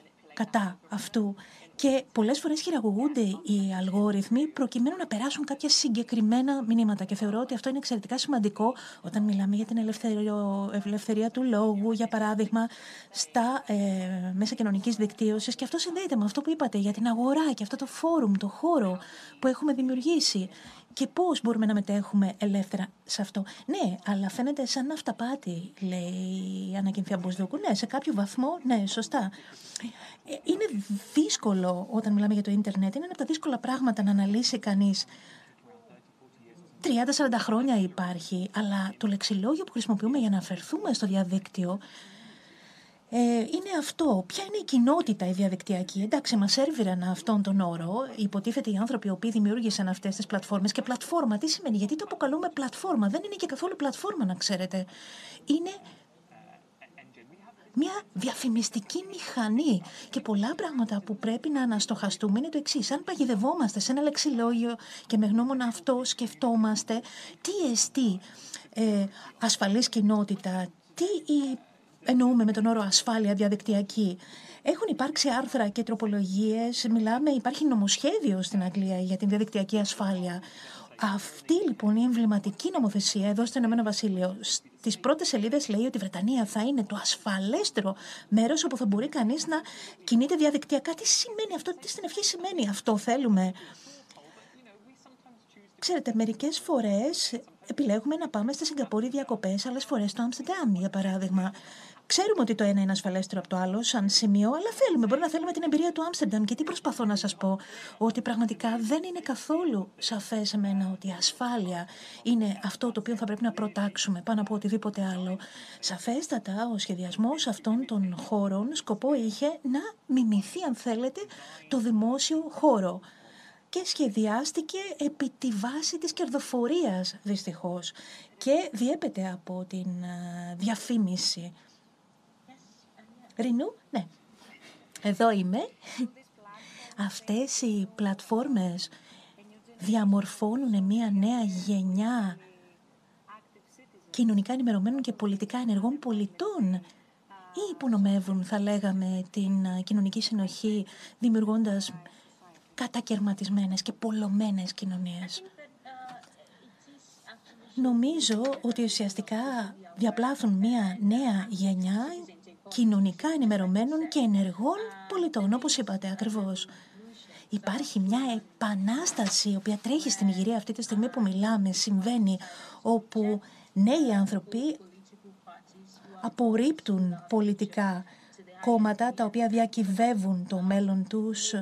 κατά αυτού. Και πολλές φορές χειραγωγούνται οι αλγόριθμοι προκειμένου να περάσουν κάποια συγκεκριμένα μηνύματα. Και θεωρώ ότι αυτό είναι εξαιρετικά σημαντικό όταν μιλάμε για την ελευθερία του λόγου, για παράδειγμα, στα ε, μέσα κοινωνικής δικτύωσης. Και αυτό συνδέεται με αυτό που είπατε για την αγορά και αυτό το φόρουμ, το χώρο που έχουμε δημιουργήσει και πώς μπορούμε να μετέχουμε ελεύθερα σε αυτό. Ναι, αλλά φαίνεται σαν αυταπάτη, λέει η Άννα Μποσδούκου. Ναι, σε κάποιο βαθμό, ναι, σωστά. Ε, είναι δύσκολο όταν μιλάμε για το ίντερνετ, είναι ένα από τα δύσκολα πράγματα να αναλύσει κανείς. 30-40 χρόνια υπάρχει, αλλά το λεξιλόγιο που χρησιμοποιούμε για να αφαιρθούμε στο διαδίκτυο ε, είναι αυτό. Ποια είναι η κοινότητα η διαδικτυακή; Εντάξει, μας έρβηραν αυτόν τον όρο. Υποτίθεται οι άνθρωποι οι οποίοι δημιούργησαν αυτές τις πλατφόρμες. Και πλατφόρμα, τι σημαίνει, γιατί το αποκαλούμε πλατφόρμα; Δεν είναι και καθόλου πλατφόρμα, να ξέρετε. Είναι μια διαφημιστική μηχανή. Και πολλά πράγματα που πρέπει να αναστοχαστούμε είναι το εξής. Αν παγιδευόμαστε σε ένα λεξιλόγιο και με γνώμονα αυτό σκεφτόμαστε τι εστί ε, ασφαλής κοινότητα, τι η εννοούμε με τον όρο ασφάλεια διαδικτυακή. Έχουν υπάρξει άρθρα και τροπολογίες. Μιλάμε, υπάρχει νομοσχέδιο στην Αγγλία για την διαδικτυακή ασφάλεια. Αυτή λοιπόν η εμβληματική νομοθεσία εδώ στο Ηνωμένο Βασίλειο στις πρώτες σελίδες λέει ότι η Βρετανία θα είναι το ασφαλέστερο μέρος όπου θα μπορεί κανείς να κινείται διαδικτυακά. Τι σημαίνει αυτό, τι στην ευχή σημαίνει αυτό, θέλουμε; Ξέρετε, μερικές φορές επιλέγουμε να πάμε στη Σιγκαπούρη διακοπές, άλλες φορές στο Άμστερνταμ, για παράδειγμα. Ξέρουμε ότι το ένα είναι ασφαλέστερο από το άλλο, σαν σημείο, αλλά θέλουμε. Μπορεί να θέλουμε την εμπειρία του Άμστερνταμ. Και τι προσπαθώ να σας πω, ότι πραγματικά δεν είναι καθόλου σαφές σε μένα ότι η ασφάλεια είναι αυτό το οποίο θα πρέπει να προτάξουμε πάνω από οτιδήποτε άλλο. Σαφέστατα, ο σχεδιασμός αυτών των χώρων σκοπό είχε να μιμηθεί, αν θέλετε, το δημόσιο χώρο και σχεδιάστηκε επί τη βάση της κερδοφορίας δυστυχώς και διέπεται από την ε, διαφήμιση Ρινού, ναι. Εδώ είμαι. Αυτές οι πλατφόρμες διαμορφώνουν μια νέα γενιά κοινωνικά ενημερωμένων και πολιτικά ενεργών πολιτών ή υπονομεύουν, θα λέγαμε, την κοινωνική συνοχή δημιουργώντας κατακαιρματισμένες και πολλωμένες κοινωνίες. Νομίζω ότι ουσιαστικά διαπλάθουν μια νέα γενιά κοινωνικά ενημερωμένων και ενεργών πολιτών, όπως είπατε ακριβώς. Υπάρχει μια επανάσταση η οποία τρέχει στην Ιγυρία αυτή τη στιγμή που μιλάμε, συμβαίνει, όπου νέοι άνθρωποι απορρίπτουν πολιτικά κόμματα τα οποία διακυβεύουν το μέλλον τους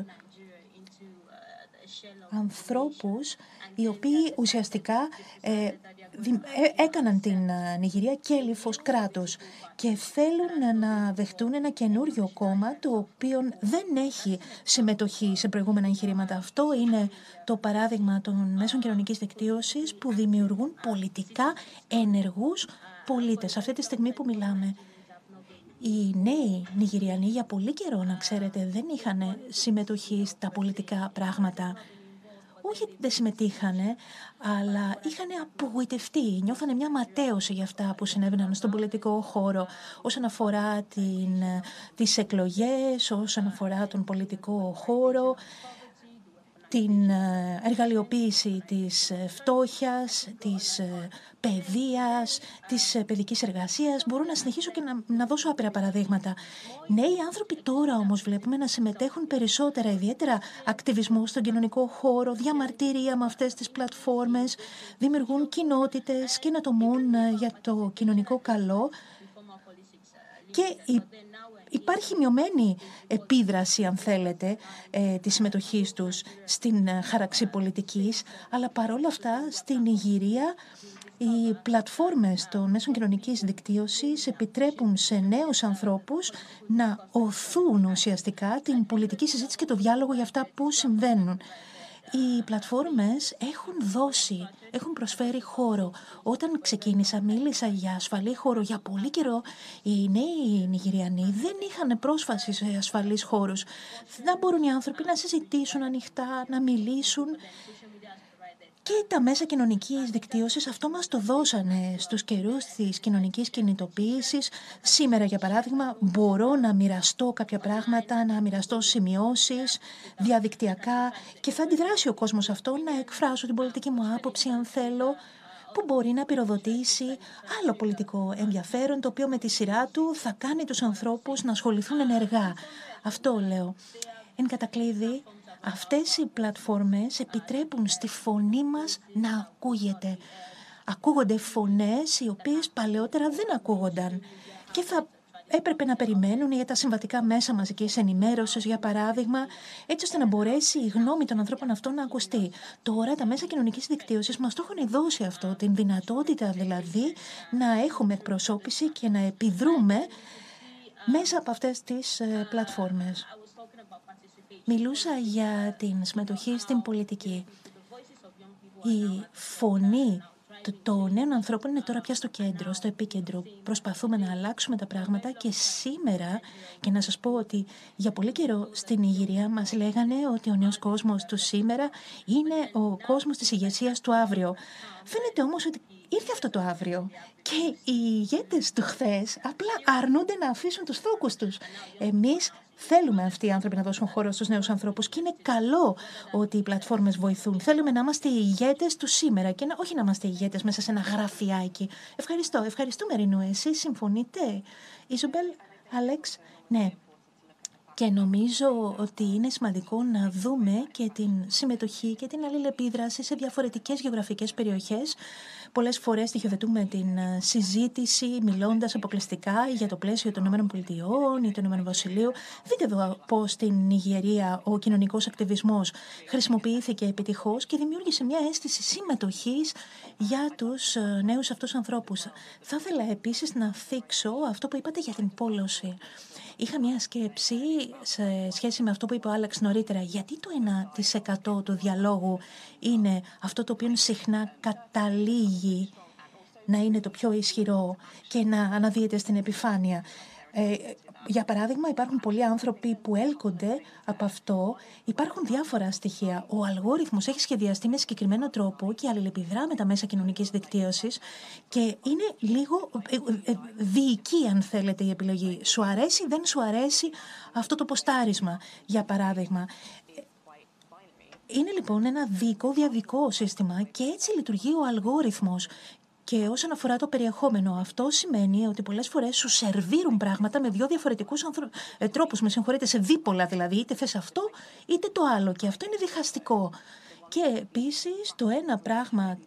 ανθρώπους οι οποίοι ουσιαστικά ε, ε, έκαναν την ε, Νιγηρία κέλυφος κράτος και θέλουν να δεχτούν ένα καινούριο κόμμα το οποίο δεν έχει συμμετοχή σε προηγούμενα εγχειρήματα. Αυτό είναι το παράδειγμα των μέσων κοινωνικής δικτύωσης που δημιουργούν πολιτικά ενεργούς πολίτες. Αυτή τη στιγμή που μιλάμε, οι νέοι Νιγηριανοί για πολύ καιρό, να ξέρετε, δεν είχαν συμμετοχή στα πολιτικά πράγματα όχι ότι δεν συμμετείχανε, αλλά είχαν απογοητευτεί, νιώθανε μια ματέωση για αυτά που συνέβαιναν στον πολιτικό χώρο όσον αφορά την, τις εκλογές, όσον αφορά τον πολιτικό χώρο την ε, εργαλειοποίηση της ε, φτώχειας, της ε, παιδείας, της παιδικής εργασίας. Μπορώ να συνεχίσω και να, να δώσω άπειρα παραδείγματα. Νέοι άνθρωποι τώρα όμως βλέπουμε να συμμετέχουν περισσότερα, ιδιαίτερα ακτιβισμό στον κοινωνικό χώρο, διαμαρτυρία με αυτές τις πλατφόρμες, δημιουργούν κοινότητες, κοινοτομούν για το κοινωνικό καλό και υπάρχει μειωμένη επίδραση, αν θέλετε, ε, της συμμετοχής τους στην ε, χάραξη πολιτικής, αλλά παρόλα αυτά στην Ιγυρία οι πλατφόρμες των μέσων κοινωνικής δικτύωσης επιτρέπουν σε νέους ανθρώπους να οθούν ουσιαστικά την πολιτική συζήτηση και το διάλογο για αυτά που συμβαίνουν. Οι πλατφόρμες έχουν δώσει, έχουν προσφέρει χώρο. Όταν ξεκίνησα μίλησα για ασφαλή χώρο για πολύ καιρό. Οι νέοι Νιγηριανοί δεν είχαν πρόσφαση σε ασφαλείς χώρους. Δεν μπορούν οι άνθρωποι να συζητήσουν ανοιχτά, να μιλήσουν και τα μέσα κοινωνικής δικτύωσης αυτό μας το δώσανε στους καιρούς της κοινωνικής κινητοποίησης. Σήμερα, για παράδειγμα, μπορώ να μοιραστώ κάποια πράγματα, να μοιραστώ σημειώσεις διαδικτυακά και θα αντιδράσει ο κόσμος αυτό να εκφράσω την πολιτική μου άποψη αν θέλω που μπορεί να πυροδοτήσει άλλο πολιτικό ενδιαφέρον το οποίο με τη σειρά του θα κάνει τους ανθρώπους να ασχοληθούν ενεργά. Αυτό λέω. Εν κατακλείδη, Αυτές οι πλατφόρμες επιτρέπουν στη φωνή μας να ακούγεται. Ακούγονται φωνές οι οποίες παλαιότερα δεν ακούγονταν και θα έπρεπε να περιμένουν για τα συμβατικά μέσα μαζικής ενημέρωσης, για παράδειγμα, έτσι ώστε να μπορέσει η γνώμη των ανθρώπων αυτών να ακουστεί. Τώρα τα μέσα κοινωνικής δικτύωσης μας το έχουν δώσει αυτό, την δυνατότητα δηλαδή να έχουμε εκπροσώπηση και να επιδρούμε μέσα από αυτές τις ε, πλατφόρμες. Μιλούσα για την συμμετοχή στην πολιτική. Η φωνή των νέων ανθρώπων είναι τώρα πια στο κέντρο, στο επίκεντρο. Προσπαθούμε να αλλάξουμε τα πράγματα και σήμερα, και να σας πω ότι για πολύ καιρό στην Ιγυρία μας λέγανε ότι ο νέος κόσμος του σήμερα είναι ο κόσμος της ηγεσίας του αύριο. Φαίνεται όμως ότι ήρθε αυτό το αύριο και οι ηγέτες του χθες απλά αρνούνται να αφήσουν τους θόκους τους. Εμείς Θέλουμε αυτοί οι άνθρωποι να δώσουν χώρο στους νέους ανθρώπους και είναι καλό ότι οι πλατφόρμες βοηθούν. Θέλουμε να είμαστε οι ηγέτες του σήμερα και να, όχι να είμαστε ηγέτες μέσα σε ένα γραφιάκι. Ευχαριστώ. Ευχαριστούμε Ρινού. Εσείς συμφωνείτε. Ιζουμπέλ, Άλεξ, ναι. Και νομίζω ότι είναι σημαντικό να δούμε και την συμμετοχή και την αλληλεπίδραση σε διαφορετικές γεωγραφικές περιοχές. Πολλές φορές στοιχειοθετούμε την ε, συζήτηση μιλώντας αποκλειστικά για το πλαίσιο των ΗΠΑ ή του ΗΠΑ. Δείτε εδώ πώς στην Ιγερία ο κοινωνικός ακτιβισμός χρησιμοποιήθηκε επιτυχώς και δημιούργησε μια αίσθηση συμμετοχής για τους ε, νέους αυτούς ανθρώπους. Θα ήθελα επίσης να θίξω αυτό που είπατε για την πόλωση. Είχα μια σκέψη σε σχέση με αυτό που είπε ο Άλεξ νωρίτερα. Γιατί το 1% του διαλόγου είναι αυτό το οποίο συχνά καταλήγει να είναι το πιο ισχυρό και να αναδύεται στην επιφάνεια. Ε, για παράδειγμα, υπάρχουν πολλοί άνθρωποι που έλκονται από αυτό. Υπάρχουν διάφορα στοιχεία. Ο αλγόριθμος έχει σχεδιαστεί με συγκεκριμένο τρόπο και αλληλεπιδρά με τα μέσα κοινωνικής δικτύωσης και είναι λίγο ε, ε, διοική, αν θέλετε, η επιλογή. Σου αρέσει, δεν σου αρέσει αυτό το ποστάρισμα, για παράδειγμα. Είναι λοιπόν ένα δικό διαδικό σύστημα και έτσι λειτουργεί ο αλγόριθμος και όσον αφορά το περιεχόμενο, αυτό σημαίνει ότι πολλές φορές σου σερβίρουν πράγματα με δύο διαφορετικούς ανθρω... ε, τρόπους. Με συγχωρείτε, σε δίπολα δηλαδή. Είτε θες αυτό, είτε το άλλο. Και αυτό είναι διχαστικό. Και επίσης το ένα πράγμα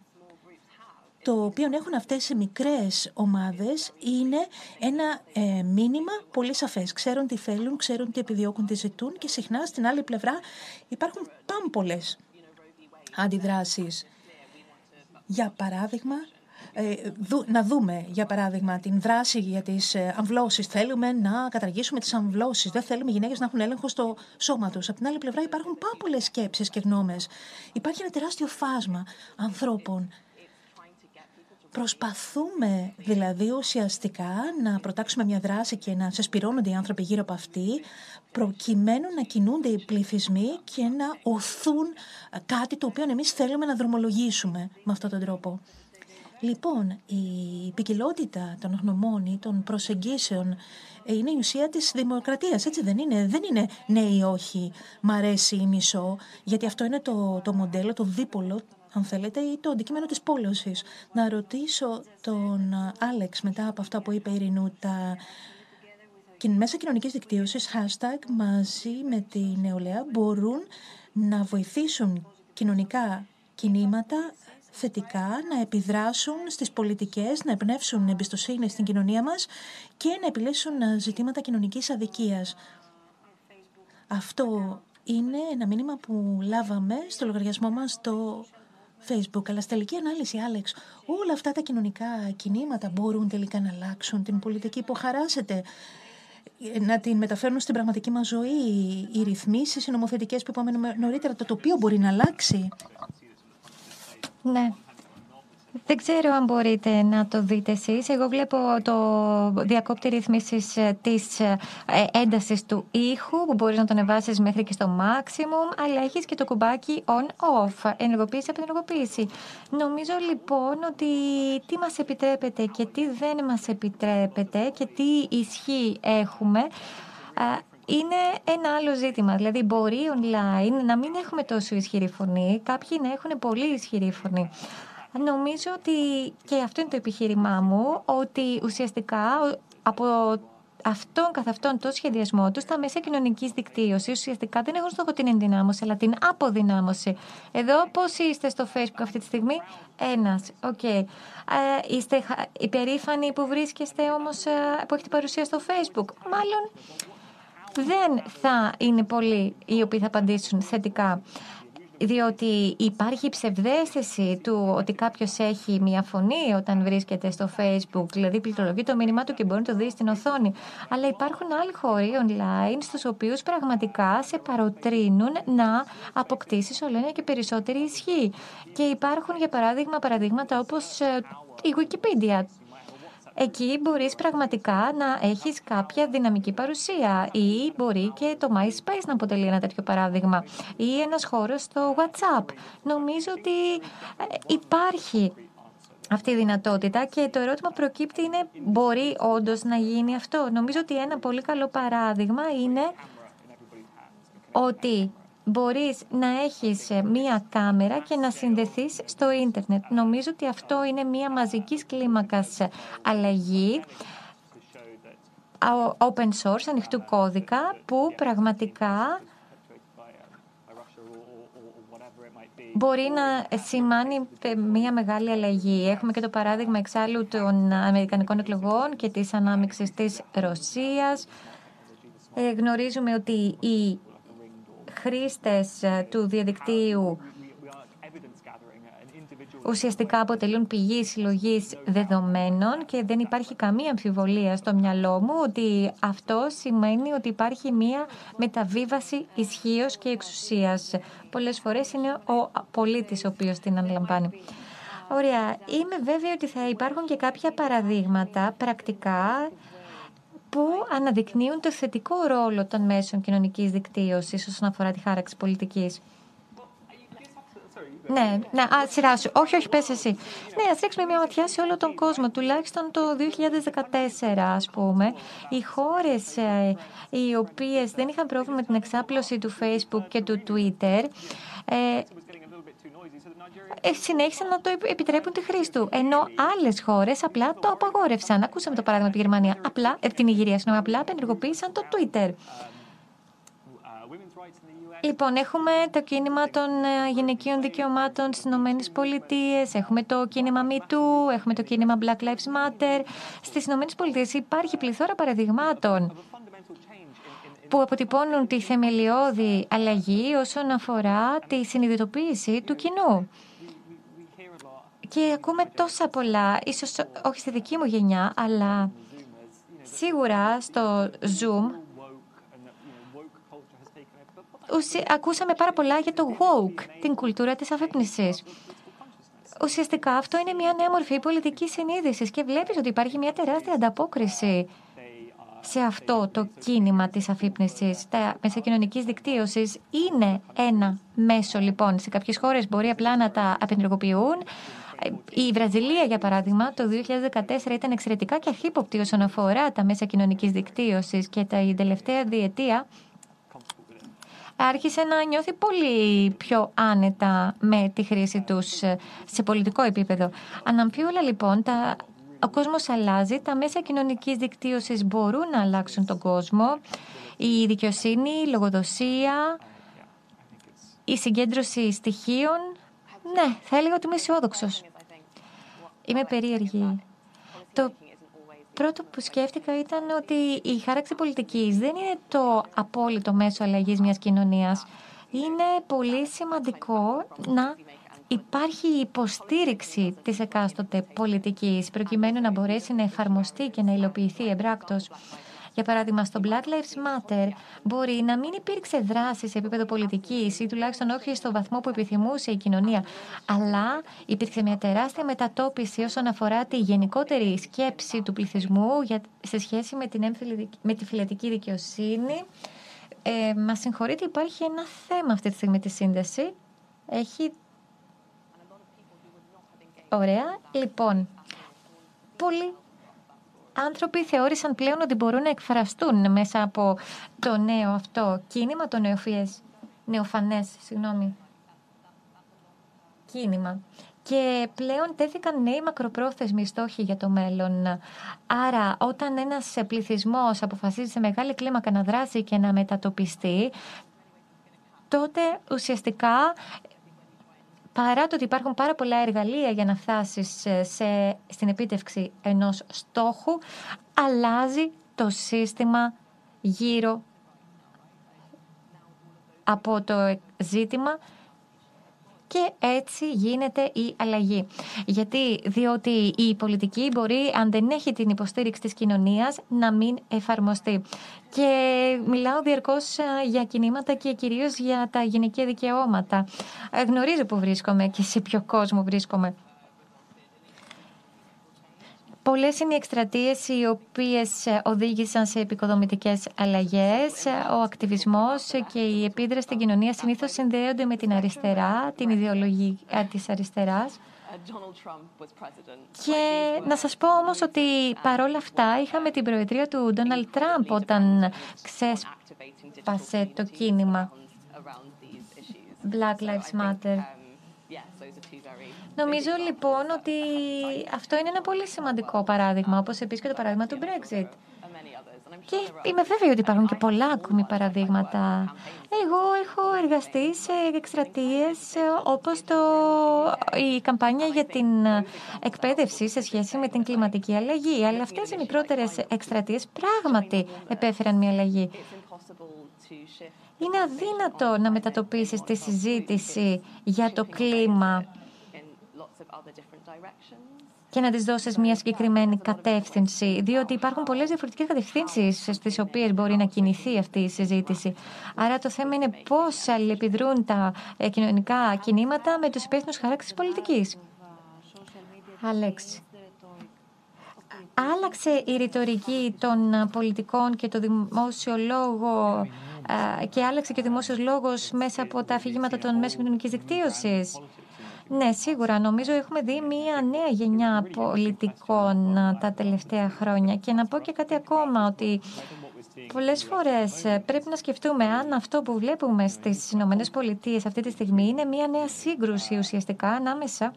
το οποίο έχουν αυτές οι μικρές ομάδες είναι ένα ε, μήνυμα πολύ σαφές. Ξέρουν τι θέλουν, ξέρουν τι επιδιώκουν, τι ζητούν και συχνά στην άλλη πλευρά υπάρχουν πάμπολες αντιδράσεις. Για παράδειγμα, ε, να δούμε, για παράδειγμα, την δράση για τις ε, αμβλώσεις. Θέλουμε να καταργήσουμε τις αμβλώσεις. Δεν θέλουμε οι γυναίκες να έχουν έλεγχο στο σώμα τους. Από την άλλη πλευρά υπάρχουν πάρα πολλές σκέψεις και γνώμες. Υπάρχει ένα τεράστιο φάσμα ανθρώπων. Προσπαθούμε δηλαδή ουσιαστικά να προτάξουμε μια δράση και να σεσπηρώνονται οι άνθρωποι γύρω από αυτή, προκειμένου να κινούνται οι πληθυσμοί και να οθούν κάτι το οποίο εμείς θέλουμε να δρομολογήσουμε με αυτόν τον τρόπο. Λοιπόν, η ποικιλότητα των γνωμών ή των προσεγγίσεων είναι η ουσία της δημοκρατίας, έτσι δεν είναι; Δεν είναι ναι ή όχι, μ' αρέσει ή μισό, γιατί αυτό είναι το, το μοντέλο, το δίπολο, αν θέλετε, ή το αντικείμενο της πόλωσης. Να ρωτήσω τον Άλεξ μετά από αυτά που είπε η Ειρηνού, τα μέσα κοινωνικής δικτύωσης, hashtag, μαζί με τη νεολαία μπορούν να βοηθήσουν κοινωνικά κινήματα θετικά, να επιδράσουν στις πολιτικές, να εμπνεύσουν εμπιστοσύνη στην κοινωνία μας και να επιλύσουν ζητήματα κοινωνικής αδικίας. Αυτό είναι ένα μήνυμα που λάβαμε στο λογαριασμό μας στο Facebook. Αλλά στη τελική ανάλυση, Άλεξ, όλα αυτά τα κοινωνικά κινήματα μπορούν τελικά να αλλάξουν την πολιτική που χαράσετε να την μεταφέρουν στην πραγματική μας ζωή οι ρυθμίσεις, οι νομοθετικές που είπαμε νωρίτερα, το τοπίο μπορεί να αλλάξει. Ναι. Δεν ξέρω αν μπορείτε να το δείτε εσείς. Εγώ βλέπω το διακόπτη ρυθμίσης ε, της ε, έντασης του ήχου που μπορείς να τον ανεβάσεις μέχρι και στο maximum αλλά έχεις και το κουμπάκι on-off, ενεργοποίηση από ενεργοποίηση. Νομίζω λοιπόν ότι τι μας επιτρέπεται και τι δεν μας επιτρέπεται και τι ισχύ έχουμε είναι ένα άλλο ζήτημα. Δηλαδή, μπορεί online να μην έχουμε τόσο ισχυρή φωνή, κάποιοι να έχουν πολύ ισχυρή φωνή. Νομίζω ότι και αυτό είναι το επιχείρημά μου, ότι ουσιαστικά από αυτόν καθ' αυτόν το σχεδιασμό τους στα μέσα κοινωνικής δικτύωσης ουσιαστικά δεν έχουν στόχο την ενδυνάμωση, αλλά την αποδυνάμωση. Εδώ πώς είστε στο Facebook αυτή τη στιγμή, ένας. Οκ. Okay. Ε, είστε υπερήφανοι που βρίσκεστε όμως, ε, που έχετε παρουσία στο Facebook; Μάλλον δεν θα είναι πολλοί οι οποίοι θα απαντήσουν θετικά διότι υπάρχει ψευδέστηση του ότι κάποιος έχει μια φωνή όταν βρίσκεται στο Facebook, δηλαδή πληκτρολογεί το μήνυμά του και μπορεί να το δει στην οθόνη. Αλλά υπάρχουν άλλοι χώροι online στους οποίους πραγματικά σε παροτρύνουν να αποκτήσεις όλο ένα και περισσότερη ισχύ. Και υπάρχουν για παράδειγμα παραδείγματα όπως ε, η Wikipedia εκεί μπορείς πραγματικά να έχεις κάποια δυναμική παρουσία ή μπορεί και το MySpace να αποτελεί ένα τέτοιο παράδειγμα ή ένας χώρος στο WhatsApp. Νομίζω ότι ε, υπάρχει αυτή η δυνατότητα και το ερώτημα προκύπτει είναι μπορεί όντως να γίνει αυτό. Νομίζω ότι ένα πολύ καλό παράδειγμα είναι ότι μπορείς να έχεις ε, μία κάμερα και να συνδεθείς στο ίντερνετ. Νομίζω ότι αυτό είναι μία μαζικής κλίμακας ε, αλλαγή open source, ανοιχτού κώδικα, που πραγματικά μπορεί να σημάνει ε, μια μεγάλη αλλαγή. Έχουμε και το παράδειγμα εξάλλου των Αμερικανικών εκλογών και της ανάμειξης της Ρωσίας. γνωρίζουμε ότι η χρήστες ε, του διαδικτύου ουσιαστικά αποτελούν πηγή συλλογής δεδομένων και δεν υπάρχει καμία αμφιβολία στο μυαλό μου ότι αυτό σημαίνει ότι υπάρχει μία μεταβίβαση ισχύως και εξουσίας. Πολλές φορές είναι ο πολίτης ο οποίος την αναλαμβάνει. Ωραία. Είμαι βέβαιη ότι θα υπάρχουν και κάποια παραδείγματα πρακτικά που αναδεικνύουν το θετικό ρόλο των μέσων κοινωνικής δικτύωσης όσον αφορά τη χάραξη πολιτικής. Ναι, ναι, α, σειρά σου. Όχι, όχι, πες εσύ. Ναι, ας ρίξουμε μια ματιά σε όλο τον κόσμο. Τουλάχιστον το 2014, ας πούμε, οι χώρες ε, οι οποίες δεν είχαν πρόβλημα με την εξάπλωση του Facebook και του Twitter, ε, ε, συνέχισαν να το επιτρέπουν τη χρήση του. Ενώ άλλες χώρες απλά το απαγόρευσαν. Ακούσαμε το παράδειγμα από τη Γερμανία. Απλά, ε, την Ιγυρία, συγγνώμη, απλά απενεργοποίησαν το Twitter. Λοιπόν, έχουμε το κίνημα των ε, γυναικείων δικαιωμάτων στις Ηνωμένες Πολιτείες, έχουμε το κίνημα MeToo, έχουμε το κίνημα Black Lives Matter. Στις Ηνωμένες Πολιτείες υπάρχει πληθώρα παραδειγμάτων που αποτυπώνουν τη θεμελιώδη αλλαγή όσον αφορά τη συνειδητοποίηση του κοινού. Και ακούμε τόσα πολλά, ίσως όχι στη δική μου γενιά, αλλά σίγουρα στο Zoom ακούσαμε πάρα πολλά για το woke, την κουλτούρα της αφύπνισης. Ουσιαστικά αυτό είναι μια νέα μορφή πολιτικής συνείδησης και βλέπεις ότι υπάρχει μια τεράστια ανταπόκριση σε αυτό το κίνημα της αφύπνισης, τα μέσα κοινωνικής δικτύωσης είναι ένα μέσο λοιπόν. Σε κάποιες χώρες μπορεί απλά να τα απενεργοποιούν. Η Βραζιλία, για παράδειγμα, το 2014 ήταν εξαιρετικά και αρχύποπτη όσον αφορά τα μέσα κοινωνικής δικτύωσης και τα τελευταία διετία άρχισε να νιώθει πολύ πιο άνετα με τη χρήση τους σε πολιτικό επίπεδο. Αναμφίβολα λοιπόν τα ο κόσμος αλλάζει, τα μέσα κοινωνικής δικτύωσης μπορούν να αλλάξουν τον κόσμο. Η δικαιοσύνη, η λογοδοσία, η συγκέντρωση στοιχείων Ναι, θα έλεγα ότι είμαι αισιόδοξος. Είμαι περίεργη. Το πρώτο που σκέφτηκα ήταν ότι η χάραξη πολιτικής δεν είναι το απόλυτο μέσο αλλαγής μιας κοινωνίας. Είναι πολύ σημαντικό να υπάρχει υποστήριξη της εκάστοτε πολιτικής προκειμένου να μπορέσει να εφαρμοστεί και να υλοποιηθεί εμπράκτος. Για παράδειγμα, στο Black Lives Matter μπορεί να μην υπήρξε δράση σε επίπεδο πολιτικής ή τουλάχιστον όχι στο βαθμό που επιθυμούσε η κοινωνία, αλλά υπήρξε μια τεράστια μετατόπιση όσον αφορά τη γενικότερη σκέψη του πληθυσμού για, σε σχέση με, την με τη φυλετική δικαιοσύνη. Ε, Μας συγχωρείτε, υπάρχει ένα θέμα αυτή τη στιγμή της σύνδεσης. Έχει. Ωραία. Λοιπόν, πολύ άνθρωποι θεώρησαν πλέον ότι μπορούν να εκφραστούν μέσα από το νέο αυτό κίνημα, το νεοφιές, νεοφανές, συγγνώμη, κίνημα. Και πλέον τέθηκαν νέοι μακροπρόθεσμοι στόχοι για το μέλλον. Άρα, όταν ένας πληθυσμός αποφασίζει σε μεγάλη κλίμακα να δράσει και να μετατοπιστεί, τότε ουσιαστικά παρά το ότι υπάρχουν πάρα πολλά εργαλεία για να φτάσεις σε, στην επίτευξη ενός στόχου, αλλάζει το σύστημα γύρω από το ζήτημα και έτσι γίνεται η αλλαγή. Γιατί, διότι η πολιτική μπορεί, αν δεν έχει την υποστήριξη της κοινωνίας, να μην εφαρμοστεί. Και μιλάω διαρκώς ε, για κινήματα και κυρίως για τα γυναικεία δικαιώματα. Ε, γνωρίζω που βρίσκομαι και σε ποιο κόσμο βρίσκομαι. Πολλές είναι οι εκστρατείες οι οποίες ε, οδήγησαν σε επικοδομητικές αλλαγές. Ο ακτιβισμός και η επίδραση στην κοινωνία συνήθως συνδέονται με την αριστερά, την ιδεολογία της αριστεράς. Και να σας πω όμως ότι παρόλα αυτά είχαμε την προεδρία του Ντόναλτ Τραμπ όταν ξέσπασε το κίνημα Black Lives Matter. Νομίζω λοιπόν ότι αυτό είναι ένα πολύ σημαντικό παράδειγμα, όπως επίσης και το παράδειγμα του Brexit. Και είμαι βέβαιη ότι υπάρχουν και πολλά ακόμη παραδείγματα. Εγώ έχω εργαστεί σε εκστρατείες όπως το, η καμπάνια για την εκπαίδευση σε σχέση με την κλιματική αλλαγή. Αλλά αυτές οι μικρότερες εκστρατείες πράγματι επέφεραν μια αλλαγή. Είναι αδύνατο να μετατοπίσεις τη συζήτηση για το κλίμα και να τις δώσεις μια συγκεκριμένη κατεύθυνση, διότι υπάρχουν πολλές διαφορετικές κατευθύνσεις στις οποίες μπορεί να κινηθεί αυτή η συζήτηση. Άρα το θέμα είναι πώς αλληλεπιδρούν τα ε, κοινωνικά κινήματα με τους υπεύθυνους χαράξης πολιτικής. Άλεξ. Άλλαξε η ρητορική των πολιτικών και το δημόσιο λόγο και άλλαξε και ο δημόσιος λόγος μέσα από τα αφηγήματα των μέσων κοινωνικής δικτύωσης. Ναι, σίγουρα. Νομίζω έχουμε δει μία νέα γενιά πολιτικών τα τελευταία χρόνια. Και να πω και κάτι ακόμα, ότι Πολλές φορές ε, πρέπει να σκεφτούμε αν αυτό που βλέπουμε στις Ηνωμένες Πολιτείες αυτή τη στιγμή είναι μια νέα σύγκρουση ουσιαστικά ανάμεσα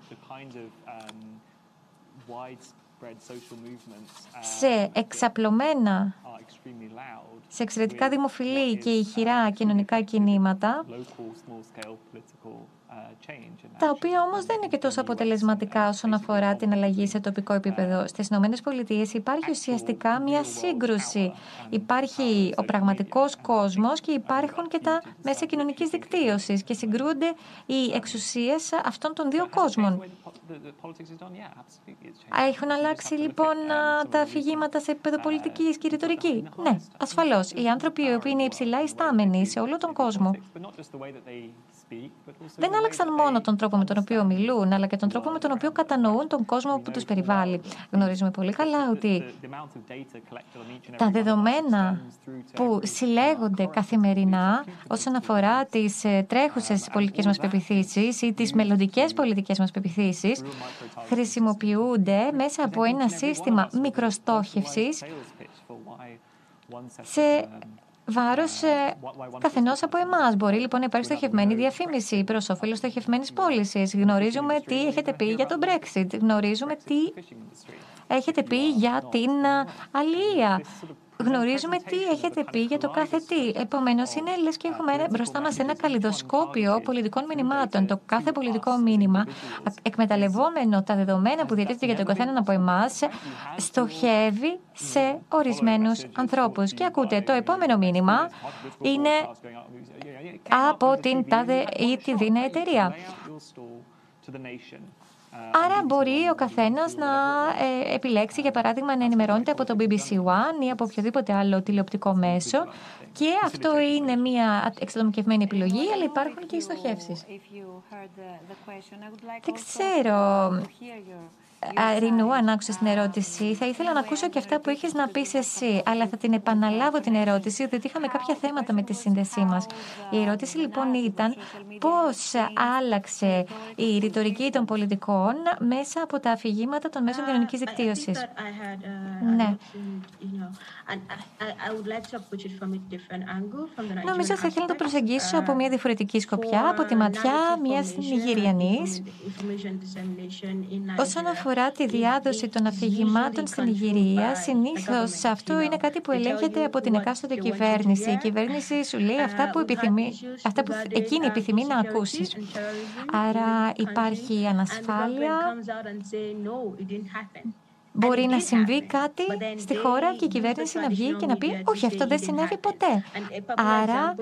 σε εξαπλωμένα, σε εξαιρετικά δημοφιλή και ηχηρά κοινωνικά κινήματα τα οποία όμως δεν είναι και τόσο αποτελεσματικά όσον αφορά την αλλαγή σε τοπικό επίπεδο. Στις ΗΠΑ υπάρχει ουσιαστικά μια σύγκρουση. Υπάρχει ο πραγματικός κόσμος και υπάρχουν και τα μέσα κοινωνικής δικτύωσης και συγκρούνται οι εξουσίες αυτών των δύο κόσμων. Έχουν αλλάξει λοιπόν τα αφηγήματα σε επίπεδο πολιτικής και ρητορική. Ναι, ασφαλώς. Οι άνθρωποι οι οποίοι είναι υψηλά ιστάμενοι σε όλο τον κόσμο δεν άλλαξαν μόνο τον τρόπο με τον οποίο μιλούν, αλλά και τον τρόπο με τον οποίο κατανοούν τον κόσμο που τους περιβάλλει. Γνωρίζουμε πολύ καλά ότι τα δεδομένα που συλλέγονται καθημερινά όσον αφορά τις ε, τρέχουσες πολιτικές μας πεπιθήσεις ή τις μελλοντικές πολιτικές μας πεπιθήσεις χρησιμοποιούνται μέσα από ένα σύστημα μικροστόχευσης σε βάρος ε, καθενός από εμάς. Μπορεί λοιπόν να υπάρχει στοχευμένη διαφήμιση προς όφελος στοχευμένης πώλησης. Γνωρίζουμε τι έχετε πει για το Brexit. Γνωρίζουμε τι έχετε πει για την αλληλεία. Γνωρίζουμε τι έχετε πει για το κάθε τι. Επομένως, είναι λες και έχουμε μπροστά μας ένα καλλιδοσκόπιο πολιτικών μηνυμάτων. Το κάθε πολιτικό μήνυμα, εκμεταλλευόμενο τα δεδομένα που διατίθεται για τον καθένα από εμάς, στοχεύει σε ορισμένους ανθρώπους. Και ακούτε, το επόμενο μήνυμα είναι από την τάδε ή τη δίνα εταιρεία. Άρα μπορεί ο καθένας να ε, επιλέξει, για παράδειγμα, να ενημερώνεται από το BBC One ή από οποιοδήποτε άλλο τηλεοπτικό μέσο και αυτό είναι μια εξατομικευμένη επιλογή, αλλά υπάρχουν και οι στοχεύσεις. Δεν ξέρω Ρινού, αν άκουσα την ερώτηση, θα ήθελα να ακούσω και αυτά που έχεις να πεις εσύ, αλλά θα την επαναλάβω την ερώτηση, διότι είχαμε κάποια θέματα με τη σύνδεσή μας. Η ερώτηση λοιπόν ήταν πώς άλλαξε η ρητορική των πολιτικών μέσα από τα αφηγήματα των μέσων κοινωνικής δικτύωσης. Ναι. Νομίζω θα ήθελα να το προσεγγίσω από μια διαφορετική σκοπιά, από τη ματιά μιας Νιγηριανής, όσον αφορά τη διάδοση των αφηγημάτων στην Ιγυρία, συνήθως αυτό είναι κάτι που ελέγχεται από την εκάστοτε κυβέρνηση. Η κυβέρνηση σου λέει αυτά που, επιθυμεί, αυτά που εκείνη επιθυμεί να ακούσεις. Άρα υπάρχει ανασφάλεια. Μπορεί να συμβεί κάτι στη χώρα και η κυβέρνηση να βγει και να πει «Όχι, αυτό δεν συνέβη ποτέ». Άρα,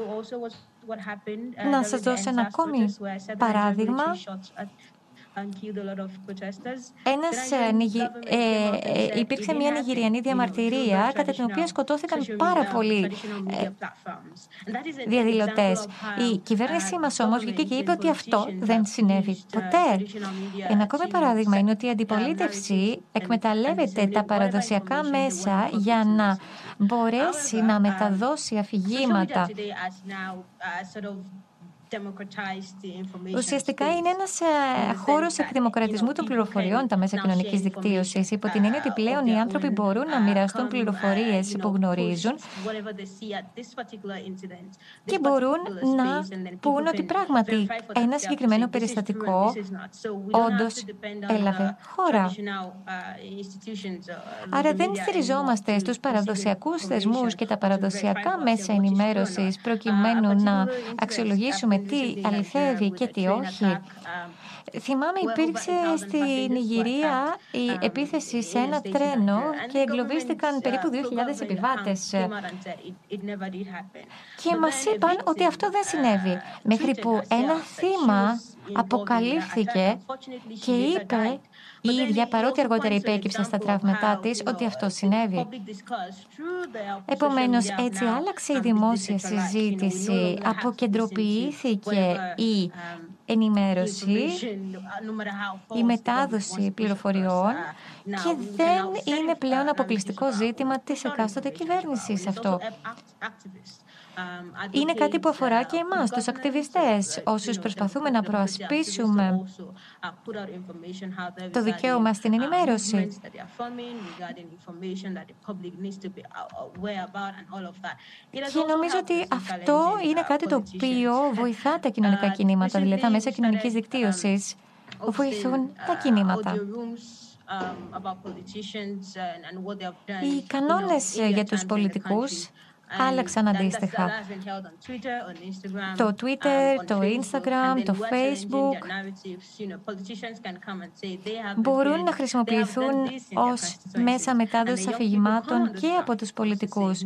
να σας δώσω ένα ακόμη παράδειγμα ένας, ε, ε, υπήρξε μια Νιγηριανή διαμαρτυρία κατά την οποία σκοτώθηκαν πάρα πολλοί ε, διαδηλωτές. Η κυβέρνησή μας όμως βγήκε και είπε ότι αυτό δεν συνέβη ποτέ. Ένα ακόμη παράδειγμα είναι ότι η αντιπολίτευση εκμεταλλεύεται τα παραδοσιακά μέσα για να μπορέσει να μεταδώσει αφηγήματα Ουσιαστικά είναι ένας ε, χώρος εκδημοκρατισμού των πληροφοριών τα μέσα κοινωνικής δικτύωσης, υπό την έννοια ότι πλέον οι άνθρωποι μπορούν να μοιραστούν πληροφορίες που γνωρίζουν και μπορούν να πούν ότι πράγματι ένα συγκεκριμένο περιστατικό όντως έλαβε χώρα. Άρα δεν στηριζόμαστε στους παραδοσιακούς θεσμούς και τα παραδοσιακά μέσα ενημέρωσης προκειμένου να αξιολογήσουμε τι αληθεύει και τι όχι. Θυμάμαι υπήρξε στην Ιγυρία η επίθεση σε ένα τρένο και εγκλωβίστηκαν περίπου 2.000 επιβάτες. Και μας είπαν ότι αυτό δεν συνέβη. Μέχρι που ένα θύμα αποκαλύφθηκε και είπε η ίδια, παρότι αργότερα υπέκυψε στα τραύματά της, ότι αυτό συνέβη. Επομένως, έτσι άλλαξε η δημόσια συζήτηση, αποκεντροποιήθηκε η ενημέρωση, η μετάδοση πληροφοριών και δεν είναι πλέον αποκλειστικό ζήτημα της εκάστοτε κυβέρνησης αυτό. Um, είναι κάτι που αφορά και εμάς, τους ακτιβιστές, όσους προσπαθούμε να προασπίσουμε το δικαίωμα στην ενημέρωση. Και νομίζω ότι αυτό είναι κάτι το οποίο βοηθά τα κοινωνικά κινήματα, δηλαδή τα μέσα κοινωνικής δικτύωσης βοηθούν τα κινήματα. Οι κανόνες για τους πολιτικούς άλλαξαν αντίστοιχα. Το Twitter, το Instagram, το Facebook. μπορούν να χρησιμοποιηθούν ως μέσα μετάδοσης αφηγημάτων και από τους πολιτικούς.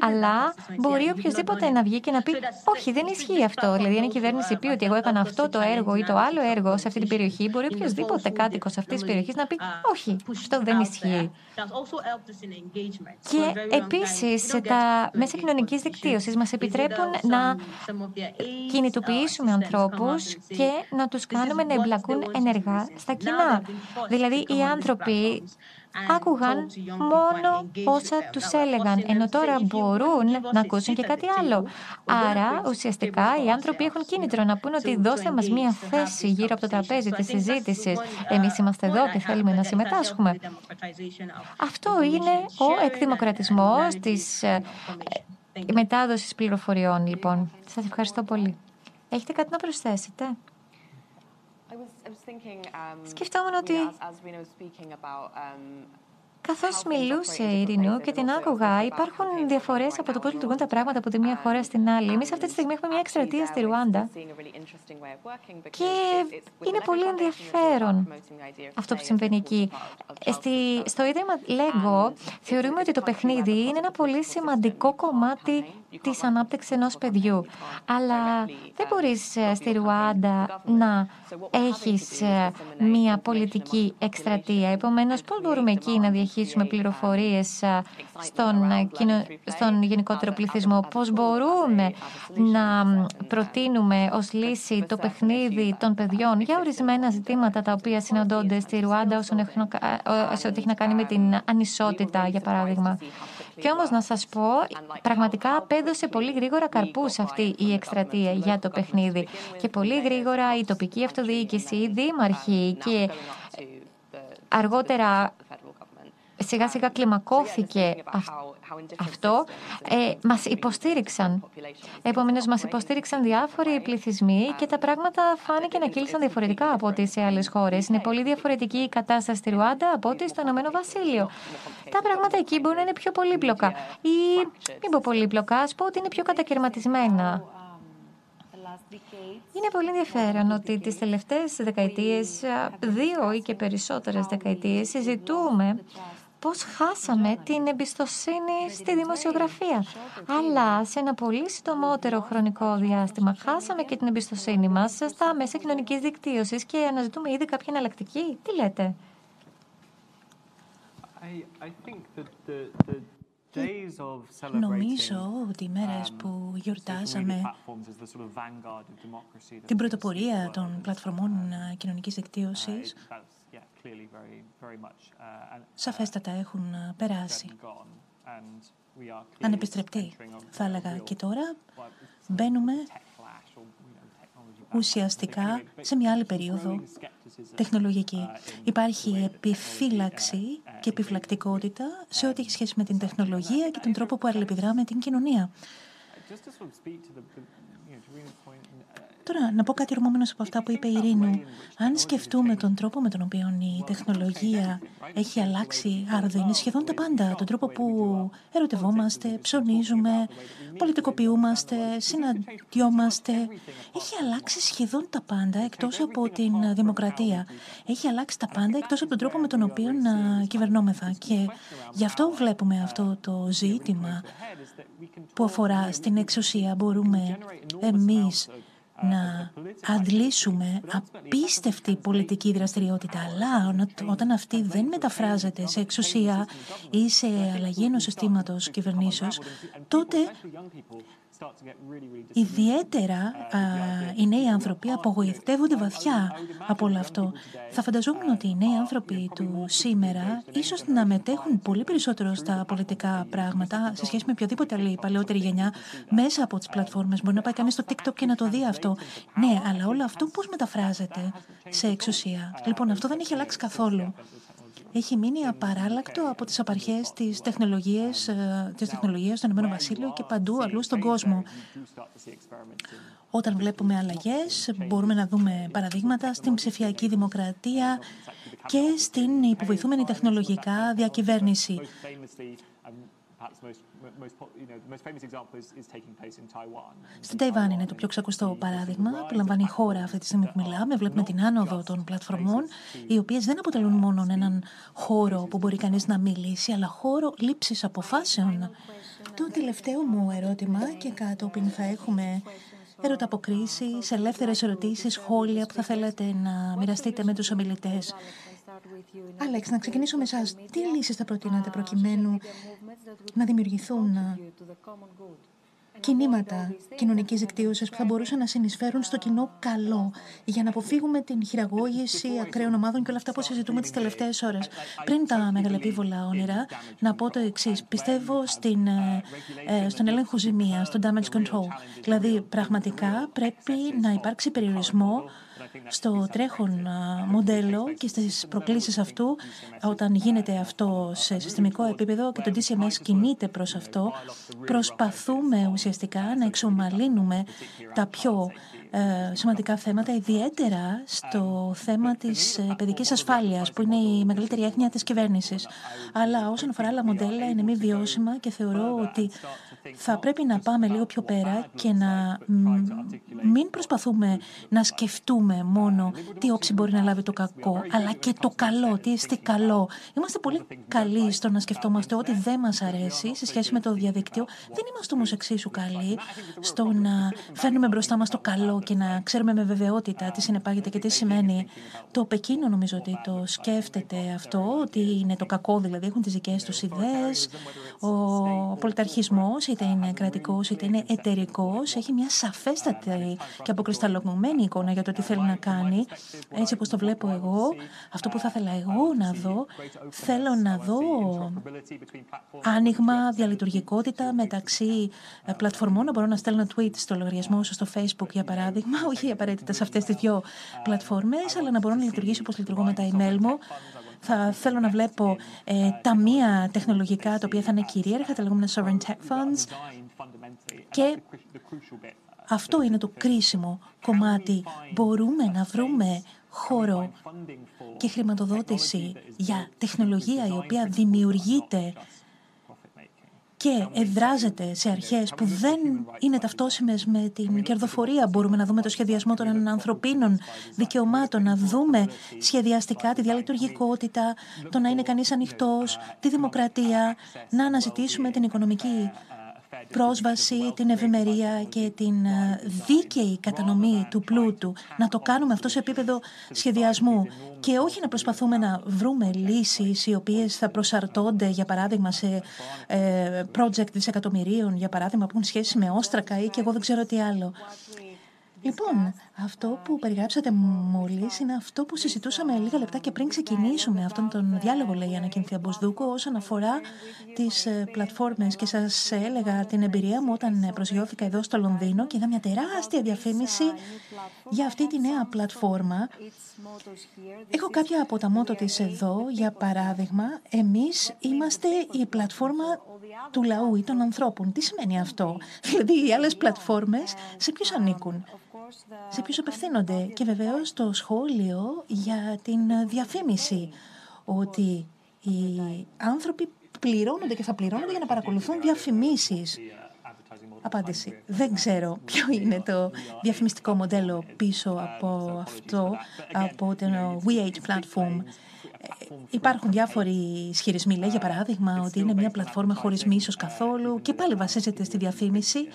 Αλλά μπορεί οποιοδήποτε να βγει και να πει «Όχι, δεν ισχύει αυτό». Δηλαδή, αν η κυβέρνηση πει ότι εγώ έκανα αυτό το έργο ή το άλλο έργο σε αυτή την περιοχή, μπορεί οποιοδήποτε κάτοικος αυτής της περιοχής να πει «Όχι, αυτό δεν ισχύει». Και επίσης, τα μέσα κοινωνικής δικτύωσης μας επιτρέπουν να κινητοποιήσουμε ανθρώπους και να τους κάνουμε να εμπλακούν ενεργά στα κοινά. Δηλαδή, οι άνθρωποι άκουγαν μόνο όσα τους έλεγαν, ενώ τώρα μπορούν να ακούσουν και κάτι άλλο. Άρα, ουσιαστικά, οι άνθρωποι έχουν κίνητρο να πούν ότι δώστε μας μία θέση γύρω από το τραπέζι της συζήτηση. Εμείς είμαστε εδώ και θέλουμε να συμμετάσχουμε. Αυτό είναι ο εκδημοκρατισμός της ε, μετάδοσης πληροφοριών, λοιπόν. Σας ευχαριστώ πολύ. Έχετε κάτι να προσθέσετε? Um, Σκεφτόμουν ότι um, Καθώς μιλούσε η Ειρηνού και την άκουγα, υπάρχουν διαφορές από το πώς λειτουργούν τα πράγματα από τη μία χώρα στην άλλη. Εμείς αυτή τη στιγμή έχουμε μια εκστρατεία στη Ρουάντα και είναι πολύ ενδιαφέρον αυτό που συμβαίνει εκεί. στο Ίδρυμα Lego θεωρούμε ότι το παιχνίδι είναι ένα πολύ σημαντικό κομμάτι της ανάπτυξης ενός παιδιού. Αλλά δεν μπορείς ε, στη Ρουάντα να έχεις ε, μία πολιτική εκστρατεία. Επομένως, πώς μπορούμε εκεί να διαχείσουμε πληροφορίες ε, στον, στον γενικότερο πληθυσμό, πώς μπορούμε να προτείνουμε ως λύση το παιχνίδι των παιδιών για ορισμένα ζητήματα τα οποία συναντώνται στη Ρουάντα όσον έχει να κάνει με την ανισότητα, για παράδειγμα; Και όμως να σας πω, πραγματικά απέδωσε πολύ γρήγορα καρπούς αυτή η εκστρατεία για το παιχνίδι. Και πολύ γρήγορα η τοπική αυτοδιοίκηση, οι δήμαρχοι και αργότερα σιγά σιγά κλιμακώθηκε αυτό, ε, μας υποστήριξαν. Επομένως, μας υποστήριξαν διάφοροι πληθυσμοί και τα πράγματα φάνηκε να κύλησαν διαφορετικά από ό,τι σε άλλες χώρες. Είναι πολύ διαφορετική η κατάσταση στη Ρουάντα από ό,τι στο Ηνωμένο Βασίλειο. Τα πράγματα εκεί μπορεί να είναι πιο πολύπλοκα ή μην πω πολύπλοκα, ας πω ότι είναι πιο κατακαιρματισμένα. Είναι πολύ ενδιαφέρον ότι τις τελευταίες δεκαετίες, δύο ή και περισσότερες δεκαετίες, συζητούμε πώς χάσαμε την εμπιστοσύνη στη δημοσιογραφία. Αλλά σε ένα πολύ συντομότερο χρονικό διάστημα χάσαμε και την εμπιστοσύνη μας στα μέσα κοινωνικής δικτύωσης και αναζητούμε ήδη κάποια εναλλακτική. Τι λέτε; Νομίζω ότι οι μέρες um, που γιορτάζαμε την πρωτοπορία των πλατφορμών uh, κοινωνικής δικτύωσης Uh, σαφέστατα έχουν uh, περάσει. Ανεπιστρεπτεί, θα έλεγα. Και τώρα μπαίνουμε ουσιαστικά σε μια άλλη περίοδο τεχνολογική. Uh, Υπάρχει επιφύλαξη και επιφυλακτικότητα σε ό,τι έχει σχέση με την τεχνολογία και τον τρόπο που αλληλεπιδρά με την κοινωνία. Τώρα, να πω κάτι ορμόμενο από αυτά που είπε η Ειρήνου. Αν σκεφτούμε τον τρόπο με τον οποίο η τεχνολογία έχει αλλάξει άρδο, είναι σχεδόν τα πάντα. Τον τρόπο που ερωτευόμαστε, ψωνίζουμε, πολιτικοποιούμαστε, συναντιόμαστε. Έχει αλλάξει σχεδόν τα πάντα εκτός από την δημοκρατία. Έχει αλλάξει τα πάντα εκτός από τον τρόπο με τον οποίο να κυβερνόμεθα. Και γι' αυτό βλέπουμε αυτό το ζήτημα που αφορά στην εξουσία. Μπορούμε εμείς να αντλήσουμε απίστευτη πολιτική δραστηριότητα, αλλά όταν αυτή δεν μεταφράζεται σε εξουσία ή σε αλλαγή ενός συστήματος κυβερνήσεως, τότε Ιδιαίτερα οι νέοι άνθρωποι απογοητεύονται βαθιά από όλο αυτό. Θα φανταζόμουν ότι οι νέοι άνθρωποι του σήμερα ίσως να μετέχουν πολύ περισσότερο στα πολιτικά πράγματα σε σχέση με οποιαδήποτε άλλη παλαιότερη γενιά μέσα από τις πλατφόρμες. Μπορεί να πάει κανείς στο TikTok και να το δει αυτό. Ναι, αλλά όλο αυτό πώς μεταφράζεται σε εξουσία. Λοιπόν, αυτό δεν έχει αλλάξει καθόλου έχει μείνει απαράλλακτο από τις απαρχές της τεχνολογίας, ε, της τεχνολογίας στον Ηνωμένο Βασίλειο και παντού αλλού στον κόσμο. Όταν βλέπουμε αλλαγές, μπορούμε να δούμε παραδείγματα στην ψηφιακή δημοκρατία και στην υποβοηθούμενη τεχνολογικά διακυβέρνηση. Στην Ταϊβάν είναι το πιο ξακουστό παράδειγμα που λαμβάνει η χώρα αυτή τη στιγμή που μιλάμε. Βλέπουμε την άνοδο των πλατφορμών, οι οποίες δεν αποτελούν μόνο έναν χώρο που μπορεί κανείς να μιλήσει, αλλά χώρο λήψης αποφάσεων. Το τελευταίο μου ερώτημα και κατόπιν θα έχουμε ερωταποκρίσεις, ελεύθερες ερωτήσεις, σχόλια που θα θέλετε να μοιραστείτε με τους ομιλητές. Άλεξ, να ξεκινήσω με εσάς. Τι λύσεις θα προτείνατε προκειμένου να δημιουργηθούν ε, κινήματα κοινωνικής δικτύωσης που θα μπορούσαν να συνεισφέρουν στο κοινό καλό για να αποφύγουμε την χειραγώγηση ακραίων ομάδων και όλα αυτά που συζητούμε τις τελευταίες ώρες. Πριν τα μεγαλεπίβολα όνειρα, να πω το εξής. Πιστεύω στην, ε, ε, στον έλεγχο ζημίας, στο damage control. Δηλαδή, πραγματικά πρέπει να υπάρξει περιορισμό στο τρέχον μοντέλο και στις προκλήσεις αυτού όταν γίνεται αυτό σε συστημικό επίπεδο και το DCMS κινείται προς αυτό προσπαθούμε ουσιαστικά να εξομαλύνουμε τα πιο ε, σημαντικά θέματα, ιδιαίτερα στο θέμα της ε, παιδικής ασφάλειας, που είναι η μεγαλύτερη έγνοια της κυβέρνησης. Αλλά όσον αφορά άλλα μοντέλα, είναι μη βιώσιμα και θεωρώ ότι θα πρέπει να πάμε λίγο πιο πέρα και να μην προσπαθούμε να σκεφτούμε μόνο τι όψη μπορεί να λάβει το κακό, αλλά και το καλό, τι είστε καλό. Είμαστε πολύ καλοί στο να σκεφτόμαστε ότι δεν μας αρέσει σε σχέση με το διαδίκτυο. Δεν είμαστε όμως εξίσου καλοί στο να φέρνουμε μπροστά μας το καλό και να ξέρουμε με βεβαιότητα τι συνεπάγεται και τι σημαίνει. Το Πεκίνο νομίζω ότι το σκέφτεται αυτό, ότι είναι το κακό δηλαδή, έχουν τις δικές τους ιδέες. Ο πολιταρχισμός, είτε είναι κρατικός είτε είναι εταιρικός, έχει μια σαφέστατη και αποκρισταλωμένη εικόνα για το τι θέλει να κάνει. Έτσι όπως το βλέπω εγώ, αυτό που θα ήθελα εγώ να δω, θέλω να δω άνοιγμα, διαλειτουργικότητα μεταξύ ε, πλατφορμών. Να μπορώ να στέλνω tweet στο λογαριασμό σου στο Facebook, για παράδειγμα, όχι απαραίτητα σε αυτές τις δύο πλατφόρμες, αλλά να μπορώ να λειτουργήσω όπως λειτουργώ με τα email μου. Θα θέλω να βλέπω ε, ταμεία τεχνολογικά τα οποία θα είναι κυρίαρχα, τα λεγόμενα sovereign tech funds. Και αυτό είναι το κρίσιμο κομμάτι. Μπορούμε να βρούμε χώρο και χρηματοδότηση για τεχνολογία η οποία δημιουργείται και εδράζεται σε αρχές που δεν είναι ταυτόσιμες με την κερδοφορία. Μπορούμε να δούμε το σχεδιασμό των ανθρωπίνων δικαιωμάτων, να δούμε σχεδιαστικά τη διαλειτουργικότητα, το να είναι κανείς ανοιχτός, τη δημοκρατία, να αναζητήσουμε την οικονομική πρόσβαση, την ευημερία και την ε, δίκαιη κατανομή του πλούτου. Να το κάνουμε αυτό σε επίπεδο σχεδιασμού και όχι να προσπαθούμε να βρούμε λύσεις οι οποίες θα προσαρτώνται, για παράδειγμα, σε ε, project δισεκατομμυρίων, για παράδειγμα, που έχουν σχέση με όστρακα ή και εγώ δεν ξέρω τι άλλο. Λοιπόν, αυτό που περιγράψατε μόλις είναι αυτό που συζητούσαμε λίγα λεπτά και πριν ξεκινήσουμε αυτόν τον διάλογο, λέει η Ανακίνθια Μποσδούκο, όσον αφορά τις ε, πλατφόρμες. Και σας έλεγα την εμπειρία μου όταν προσγειώθηκα εδώ στο Λονδίνο και είδα μια τεράστια διαφήμιση για αυτή τη νέα πλατφόρμα. Έχω κάποια από τα μότο της εδώ, για παράδειγμα, εμείς είμαστε η πλατφόρμα του λαού ή των ανθρώπων. Τι σημαίνει αυτό; (laughs) Δηλαδή οι άλλες πλατφόρμες σε ποιους ανήκουν; Σε ποιους απευθύνονται. Και βεβαίως το σχόλιο για την διαφήμιση, ότι οι άνθρωποι πληρώνονται και θα πληρώνονται για να παρακολουθούν διαφημίσεις. Απάντηση. Δεν ξέρω ποιο είναι το διαφημιστικό μοντέλο πίσω από αυτό, από το We Platform. Υπάρχουν διάφοροι ισχυρισμοί, λέει για παράδειγμα ότι είναι μια πλατφόρμα χωρίς μίσος καθόλου και πάλι βασίζεται στη διαφήμιση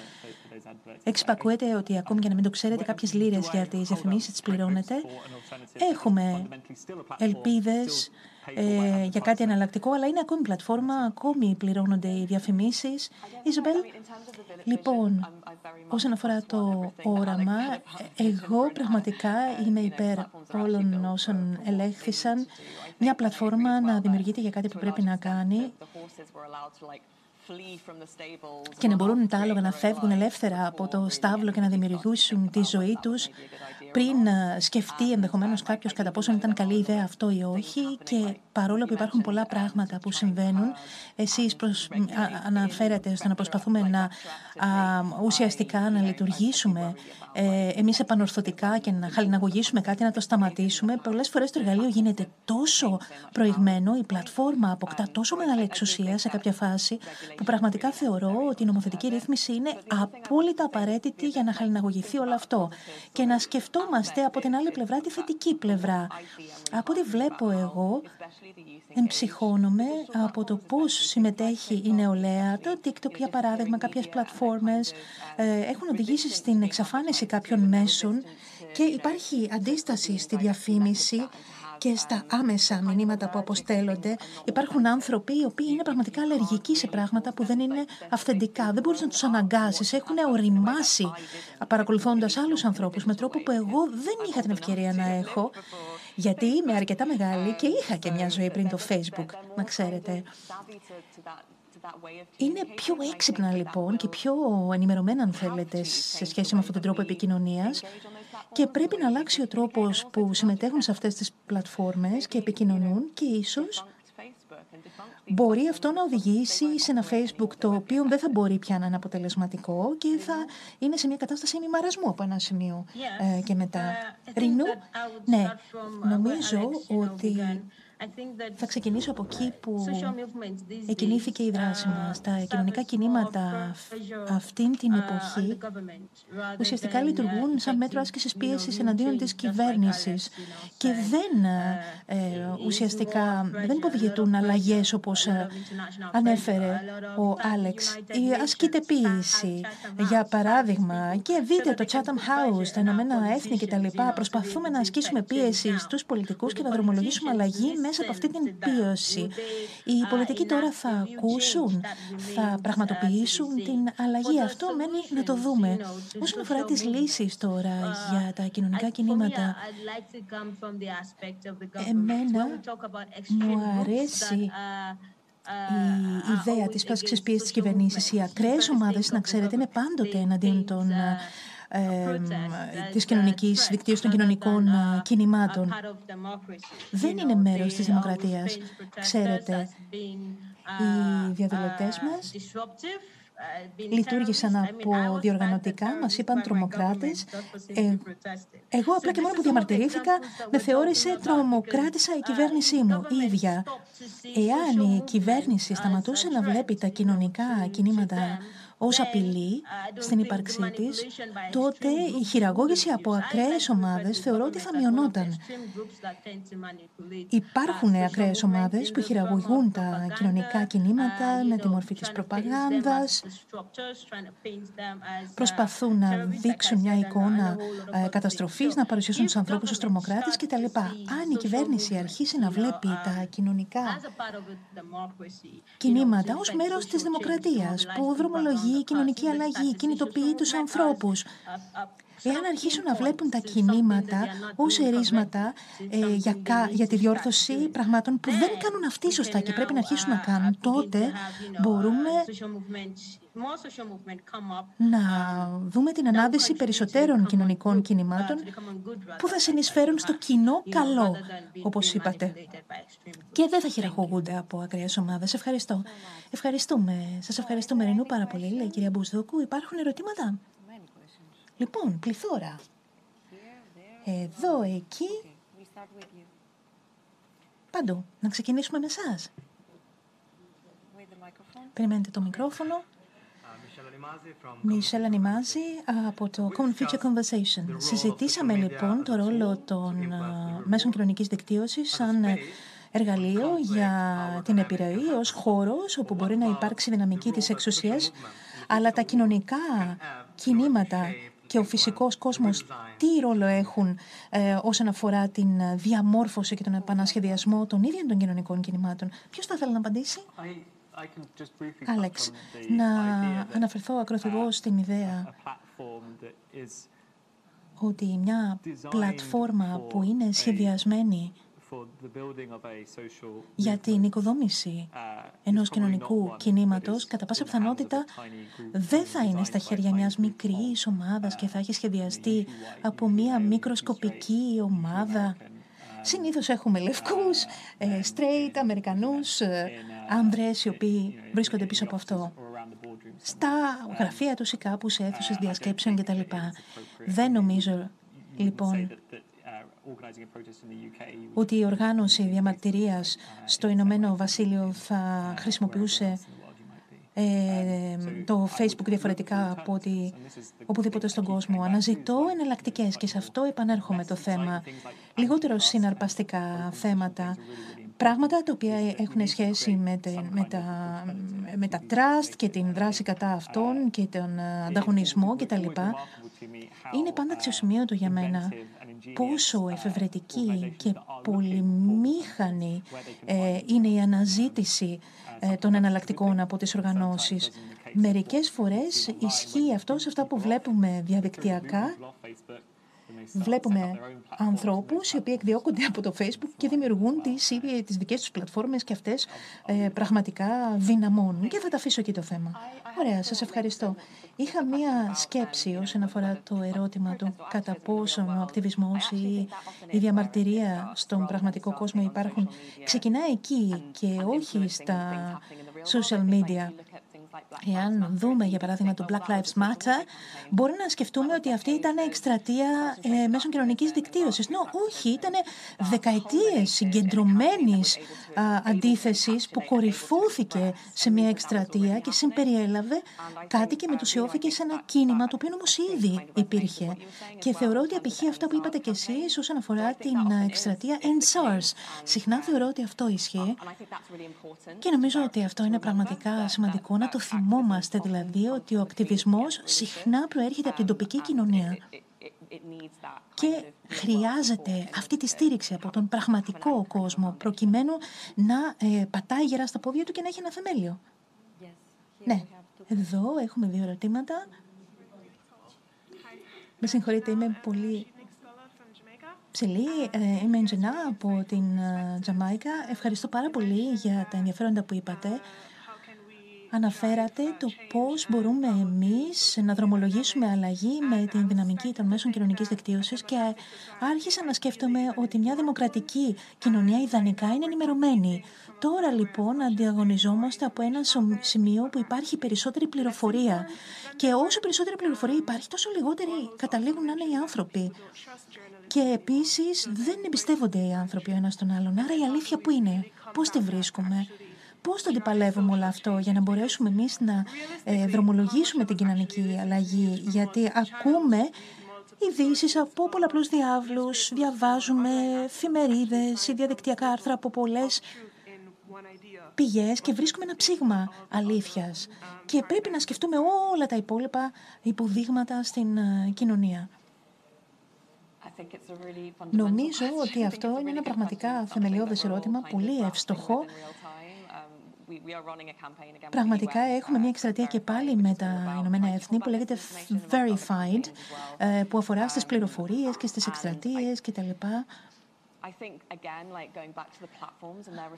Εξυπακούεται ότι ακόμη και να μην το ξέρετε, κάποιες λίρες για τις διαφημίσεις τις πληρώνετε. Έχουμε ελπίδες ε, για κάτι εναλλακτικό, αλλά είναι ακόμη πλατφόρμα, ακόμη πληρώνονται οι διαφημίσεις. Ιζομπέλ, λοιπόν, όσον αφορά το όραμα, εγώ πραγματικά είμαι υπέρ όλων όσων ελέγχθησαν. Μια πλατφόρμα να δημιουργείται για κάτι που πρέπει να κάνει και να μπορούν τα άλογα να φεύγουν ελεύθερα από το στάβλο και να δημιουργήσουν τη ζωή τους πριν ε, σκεφτεί ενδεχομένως κάποιος κατά πόσο ήταν καλή ιδέα αυτό ή όχι και παρόλο που υπάρχουν πολλά πράγματα που συμβαίνουν, εσείς προσ... αναφέρετε στο να προσπαθούμε να α, ουσιαστικά να λειτουργήσουμε ε, εμείς επανορθωτικά και να χαλιναγωγήσουμε κάτι, να το σταματήσουμε. Πολλές φορές το εργαλείο γίνεται τόσο προηγμένο, η πλατφόρμα αποκτά τόσο μεγάλη εξουσία σε κάποια φάση, που πραγματικά θεωρώ ότι η νομοθετική ρύθμιση είναι απόλυτα απαραίτητη για να χαλιναγωγηθεί όλο αυτό. Και να σκεφτόμαστε από την άλλη πλευρά τη θετική πλευρά. Από ό,τι βλέπω εγώ, εμψυχώνομαι από το πώς συμμετέχει η νεολαία. Το TikTok, για παράδειγμα, κάποιες πλατφόρμες ε, έχουν οδηγήσει στην εξαφάνιση κάποιων μέσων και υπάρχει αντίσταση στη διαφήμιση και στα άμεσα μηνύματα που αποστέλλονται. Υπάρχουν άνθρωποι οι οποίοι είναι πραγματικά αλλεργικοί σε πράγματα που δεν είναι αυθεντικά. Δεν μπορείς να τους αναγκάσεις. Έχουν οριμάσει παρακολουθώντας άλλους ανθρώπους με τρόπο που εγώ δεν είχα την ευκαιρία να έχω. Γιατί είμαι αρκετά μεγάλη και είχα και μια ζωή πριν το Facebook, να ξέρετε. Είναι πιο έξυπνα λοιπόν και πιο ενημερωμένα αν θέλετε σε σχέση με αυτόν τον τρόπο επικοινωνίας και πρέπει να αλλάξει ο τρόπος που συμμετέχουν σε αυτές τις πλατφόρμες και επικοινωνούν και ίσως μπορεί αυτό να οδηγήσει σε ένα Facebook το οποίο δεν θα μπορεί πια να είναι αποτελεσματικό και θα είναι σε μια κατάσταση μημαρασμού από ένα σημείο ε, και μετά. Ρινού, ναι, νομίζω ότι θα ξεκινήσω από εκεί που εκινήθηκε η δράση uh, μας. Τα κοινωνικά κινήματα αυτήν την uh, εποχή ουσιαστικά λειτουργούν σαν μέτρο άσκησης πίεσης εναντίον της κυβέρνησης και δεν uh, ε, ουσιαστικά δεν υποδηγητούν αλλαγές όπως ε, ανέφερε ο Άλεξ. Η ασκείται ποίηση, για παράδειγμα, και δείτε το Chatham House, τα Ηνωμένα Έθνη κτλ. Προσπαθούμε να ασκήσουμε πίεση στους πολιτικούς και να δρομολογήσουμε αλλαγή μέσα από αυτή την πίωση. Οι πολιτικοί τώρα θα ακούσουν, θα πραγματοποιήσουν την αλλαγή. Αυτό μένει να το δούμε. Όσον αφορά τις λύσεις τώρα για τα κοινωνικά κινήματα, εμένα μου αρέσει η ιδέα της πάσης πίεσης της κυβερνήσης. Οι ακραίες ομάδες, να ξέρετε, είναι πάντοτε εναντίον των ε, της κοινωνικής δικτύωσης των κοινωνικών ε, κινημάτων. Δεν είναι μέρος της δημοκρατίας. Ξέρετε, οι διαδηλωτές μας λειτουργήσαν από διοργανωτικά, μας είπαν τρομοκράτες. Ε, εγώ απλά και μόνο που διαμαρτυρήθηκα, με θεώρησε τρομοκράτησα η κυβέρνησή μου, η ίδια. Εάν η κυβέρνηση σταματούσε να βλέπει τα κοινωνικά κινήματα ως απειλή στην ύπαρξή της, τότε η χειραγώγηση από ακραίες ομάδες θεωρώ ότι θα μειωνόταν. Υπάρχουν ακραίες ομάδες που χειραγωγούν τα κοινωνικά κινήματα με τη μορφή της προπαγάνδας, προσπαθούν να δείξουν μια εικόνα ε, καταστροφής, να παρουσιάσουν τους ανθρώπους ως τρομοκράτες κτλ. Αν η κυβέρνηση αρχίσει να βλέπει τα κοινωνικά κινήματα ως μέρος της δημοκρατίας που δρομολογεί η κοινωνική αλλαγή, κινητοποιεί τους ανθρώπους. Εάν αρχίσουν να βλέπουν τα κινήματα ως ερίσματα ε, για, για τη διόρθωση πραγμάτων που δεν κάνουν αυτοί σωστά και πρέπει να αρχίσουν να κάνουν, τότε μπορούμε να δούμε την ανάδυση περισσότερων κοινωνικών κινημάτων που θα συνεισφέρουν στο κοινό καλό, όπως είπατε. Και δεν θα χειραγωγούνται από ακραίες ομάδες. Ευχαριστώ. Ευχαριστούμε. Σας ευχαριστούμε, Ρενού, πάρα πολύ, λέει η κυρία Μπουσδόκου. Υπάρχουν ερωτήματα; Λοιπόν, πληθώρα. Εδώ, εκεί. Παντού. Να ξεκινήσουμε με εσάς. Περιμένετε το μικρόφωνο. Μισελ Ανιμάζη από το Common Future Conversation. Συζητήσαμε λοιπόν το ρόλο των μέσων κοινωνικής δικτύωσης σαν εργαλείο για την επιρροή ως χώρος όπου μπορεί να υπάρξει δυναμική της εξουσίας, αλλά τα κοινωνικά κινήματα και ο φυσικός κόσμος τι ρόλο έχουν ε, όσον αφορά την διαμόρφωση και τον επανασχεδιασμό των ίδιων των κοινωνικών κινημάτων. Ποιος θα ήθελε να απαντήσει; Άλεξ, να αναφερθώ ακροθυγώς στην ιδέα ότι μια πλατφόρμα που είναι σχεδιασμένη για την οικοδόμηση uh, ενός κοινωνικού κινήματος, κατά πάσα πιθανότητα δεν θα είναι στα χέρια μιας μικρής ομάδας και θα έχει σχεδιαστεί από μια μικροσκοπική ομάδα. Συνήθως έχουμε λευκούς, ε, straight, Αμερικανούς, ε, άνδρες οι οποίοι βρίσκονται πίσω από αυτό. Στα γραφεία τους ή κάπους σε αίθουσες διασκέψεων κτλ. Δεν νομίζω, λοιπόν, ότι η οργάνωση διαμαρτυρίας στο Ηνωμένο Βασίλειο θα χρησιμοποιούσε ε, το Facebook διαφορετικά από ότι οπουδήποτε στον κόσμο. Αναζητώ εναλλακτικές και σε αυτό επανέρχομαι το θέμα. Λιγότερο συναρπαστικά θέματα. Πράγματα τα οποία έχουν σχέση με, με, τα, με τα trust και την δράση κατά αυτών και τον ανταγωνισμό κτλ. Είναι πάντα αξιοσημείωτο για μένα πόσο εφευρετική και πολυμήχανη ε, είναι η αναζήτηση ε, των εναλλακτικών από τις οργανώσεις. Μερικές φορές ισχύει αυτό σε αυτά που βλέπουμε διαδικτυακά Βλέπουμε ανθρώπους οι οποίοι εκδιώκονται από το Facebook και δημιουργούν τις, τις δικές τους πλατφόρμες και αυτές ε, πραγματικά δυναμώνουν. Και θα τα αφήσω εκεί το θέμα. Ωραία, σας ευχαριστώ. Είχα μία σκέψη όσον αφορά το ερώτημα του κατά πόσον ο ακτιβισμός ή η διαμαρτυρία στον πραγματικό κόσμο υπάρχουν. Ξεκινάει εκεί και όχι στα social media. Εάν δούμε, για παράδειγμα, το Black Lives Matter, μπορεί να σκεφτούμε ότι αυτή ήταν εκστρατεία ε, μέσω κοινωνικής δικτύωσης. Νο, όχι, ήταν δεκαετίες συγκεντρωμένης αντίθεσης που κορυφώθηκε σε μια εκστρατεία και συμπεριέλαβε κάτι και μετουσιώθηκε σε ένα κίνημα το οποίο όμως ήδη υπήρχε. Και θεωρώ ότι απηχεί αυτό που είπατε κι εσείς όσον αφορά την εκστρατεία SARS. Συχνά θεωρώ ότι αυτό ισχύει και νομίζω ότι αυτό είναι πραγματικά σημαντικό να το θυμόμαστε δηλαδή ότι ο ακτιβισμός συχνά προέρχεται από την τοπική κοινωνία και χρειάζεται αυτή τη στήριξη από τον πραγματικό κόσμο προκειμένου να ε, πατάει γερά στα πόδια του και να έχει ένα θεμέλιο. Ναι, εδώ έχουμε δύο ερωτήματα. Με συγχωρείτε, είμαι πολύ ψηλή. Ε, είμαι Εντζενά από την ε, Τζαμάικα. Ευχαριστώ πάρα πολύ για τα ενδιαφέροντα που είπατε αναφέρατε το πώς μπορούμε εμείς να δρομολογήσουμε αλλαγή με την δυναμική των μέσων κοινωνικής δικτύωσης και άρχισα να σκέφτομαι ότι μια δημοκρατική κοινωνία ιδανικά είναι ενημερωμένη. Τώρα λοιπόν αντιαγωνιζόμαστε από ένα σημείο που υπάρχει περισσότερη πληροφορία και όσο περισσότερη πληροφορία υπάρχει τόσο λιγότεροι καταλήγουν να είναι οι άνθρωποι. Και επίσης δεν εμπιστεύονται οι άνθρωποι ο ένας τον άλλον. Άρα η αλήθεια που είναι, πώς τη βρίσκουμε; Πώς το αντιπαλεύουμε όλο αυτό για να μπορέσουμε εμείς να ε, δρομολογήσουμε την κοινωνική αλλαγή, γιατί ακούμε ειδήσεις από πολλαπλούς διάβλους, διαβάζουμε εφημερίδες ή διαδικτυακά άρθρα από πολλές πηγές και βρίσκουμε ένα ψήγμα αλήθειας. Και πρέπει να σκεφτούμε όλα τα υπόλοιπα υποδείγματα στην ε, κοινωνία. Νομίζω ότι αυτό είναι ένα πραγματικά θεμελιώδες ερώτημα, πολύ ευστοχό Πραγματικά έχουμε μια εκστρατεία και πάλι με τα Ηνωμένα Έθνη που λέγεται Verified, ε, που αφορά στις πληροφορίες και στις εκστρατείες κτλ.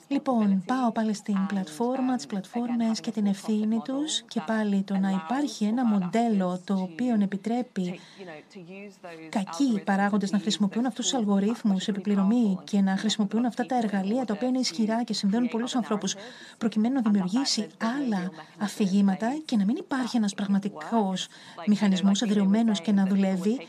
Λοιπόν, πάω πάλι στην πλατφόρμα, τις πλατφόρμες και την ευθύνη τους και πάλι το να υπάρχει ένα μοντέλο το οποίο επιτρέπει κακοί παράγοντες να χρησιμοποιούν αυτούς τους αλγορίθμους επιπληρωμή και να χρησιμοποιούν αυτά τα εργαλεία τα οποία είναι ισχυρά και συνδέουν πολλούς ανθρώπους προκειμένου να δημιουργήσει άλλα αφηγήματα και να μην υπάρχει ένας πραγματικός μηχανισμός εδραιωμένος και να δουλεύει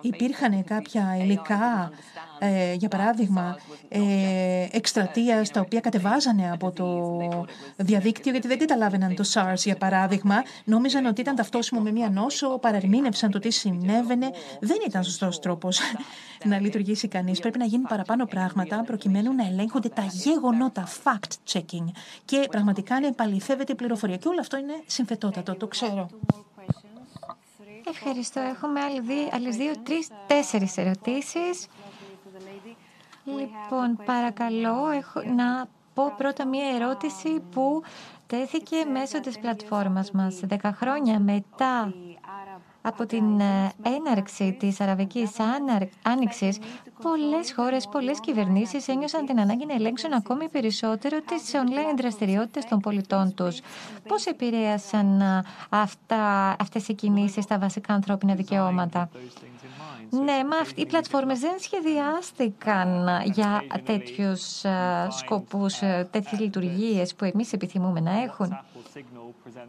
Υπήρχαν κάποια υλικά, ε, για παράδειγμα, ε, εκστρατεία τα οποία κατεβάζανε από το διαδίκτυο, γιατί δεν καταλάβαιναν το SARS, για παράδειγμα. Νόμιζαν ότι ήταν ταυτόσιμο με μία νόσο, παρερμήνευσαν το τι συνέβαινε. Δεν ήταν σωστός τρόπος (laughs) να λειτουργήσει κανείς. Πρέπει να γίνει παραπάνω πράγματα προκειμένου να ελέγχονται τα γεγονότα, fact-checking και πραγματικά να επαληθεύεται η πληροφορία. Και όλο αυτό είναι συμφετότατο, το ξέρω. Ευχαριστώ. Έχουμε άλλες δύο, τρεις, τέσσερις ερωτήσεις. Λοιπόν, παρακαλώ έχω να πω πρώτα μία ερώτηση που τέθηκε μέσω της πλατφόρμας μας. Δέκα χρόνια μετά από την ε, έναρξη της Αραβικής Άνοιξης, πολλές χώρες, πολλές κυβερνήσεις ένιωσαν την ανάγκη να ελέγξουν ακόμη περισσότερο τις online δραστηριότητες των πολιτών τους. Πώς επηρέασαν ε, αυτά, αυτές οι κινήσεις τα βασικά ανθρώπινα δικαιώματα; Ναι, μα οι πλατφόρμες δεν σχεδιάστηκαν για τέτοιους ε, σκοπούς, τέτοιες λειτουργίες που εμείς επιθυμούμε να έχουν.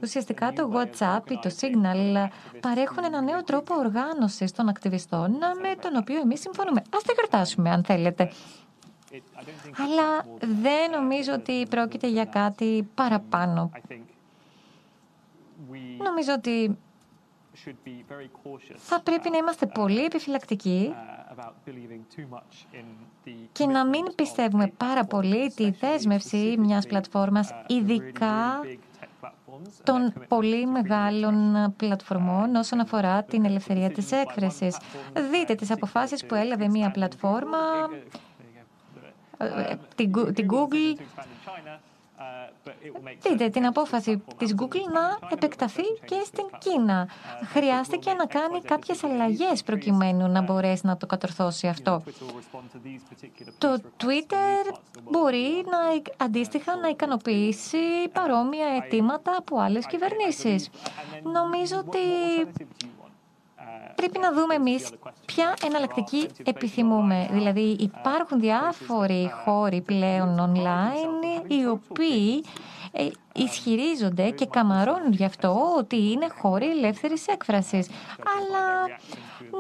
Ουσιαστικά το WhatsApp ή το Signal παρέχουν ένα νέο τρόπο οργάνωσης των ακτιβιστών με τον οποίο εμείς συμφωνούμε. Ας τα κρατάσουμε αν θέλετε. Αλλά δεν νομίζω ότι πρόκειται για κάτι παραπάνω. Νομίζω ότι θα πρέπει να είμαστε πολύ επιφυλακτικοί και να μην πιστεύουμε πάρα πολύ τη δέσμευση μιας πλατφόρμας, ειδικά των πολύ μεγάλων πλατφορμών όσον αφορά την ελευθερία της έκφρασης. Δείτε τις αποφάσεις που έλαβε μια πλατφόρμα, την Google, δείτε την απόφαση της Google να επεκταθεί και στην Κίνα. Χρειάστηκε να κάνει κάποιες αλλαγές προκειμένου να μπορέσει να το κατορθώσει αυτό. Το Twitter μπορεί να αντίστοιχα να ικανοποιήσει παρόμοια αιτήματα από άλλες κυβερνήσεις. Νομίζω ότι πρέπει να δούμε εμείς ποια εναλλακτική επιθυμούμε. Δηλαδή υπάρχουν διάφοροι χώροι πλέον online οι οποίοι ε, ισχυρίζονται και καμαρώνουν γι' αυτό ότι είναι χώροι ελεύθερης έκφρασης. Αλλά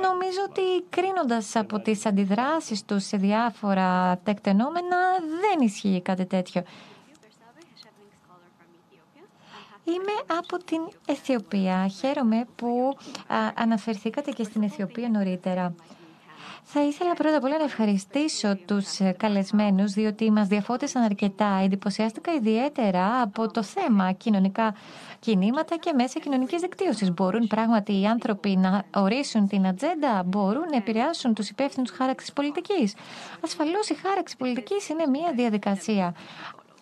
νομίζω ότι κρίνοντας από τις αντιδράσεις τους σε διάφορα τεκτενόμενα δεν ισχύει κάτι τέτοιο. Είμαι από την Αιθιοπία. Χαίρομαι που αναφερθήκατε και στην Αιθιοπία νωρίτερα. Θα ήθελα πρώτα απ' όλα να ευχαριστήσω τους καλεσμένους, διότι μας διαφώτισαν αρκετά. Εντυπωσιάστηκα ιδιαίτερα από το θέμα κοινωνικά κινήματα και μέσα κοινωνικής δικτύωσης. Μπορούν πράγματι οι άνθρωποι να ορίσουν την ατζέντα, μπορούν να επηρεάσουν τους υπεύθυνους χάραξης πολιτικής. Ασφαλώς η χάραξη πολιτικής είναι μια διαδικασία.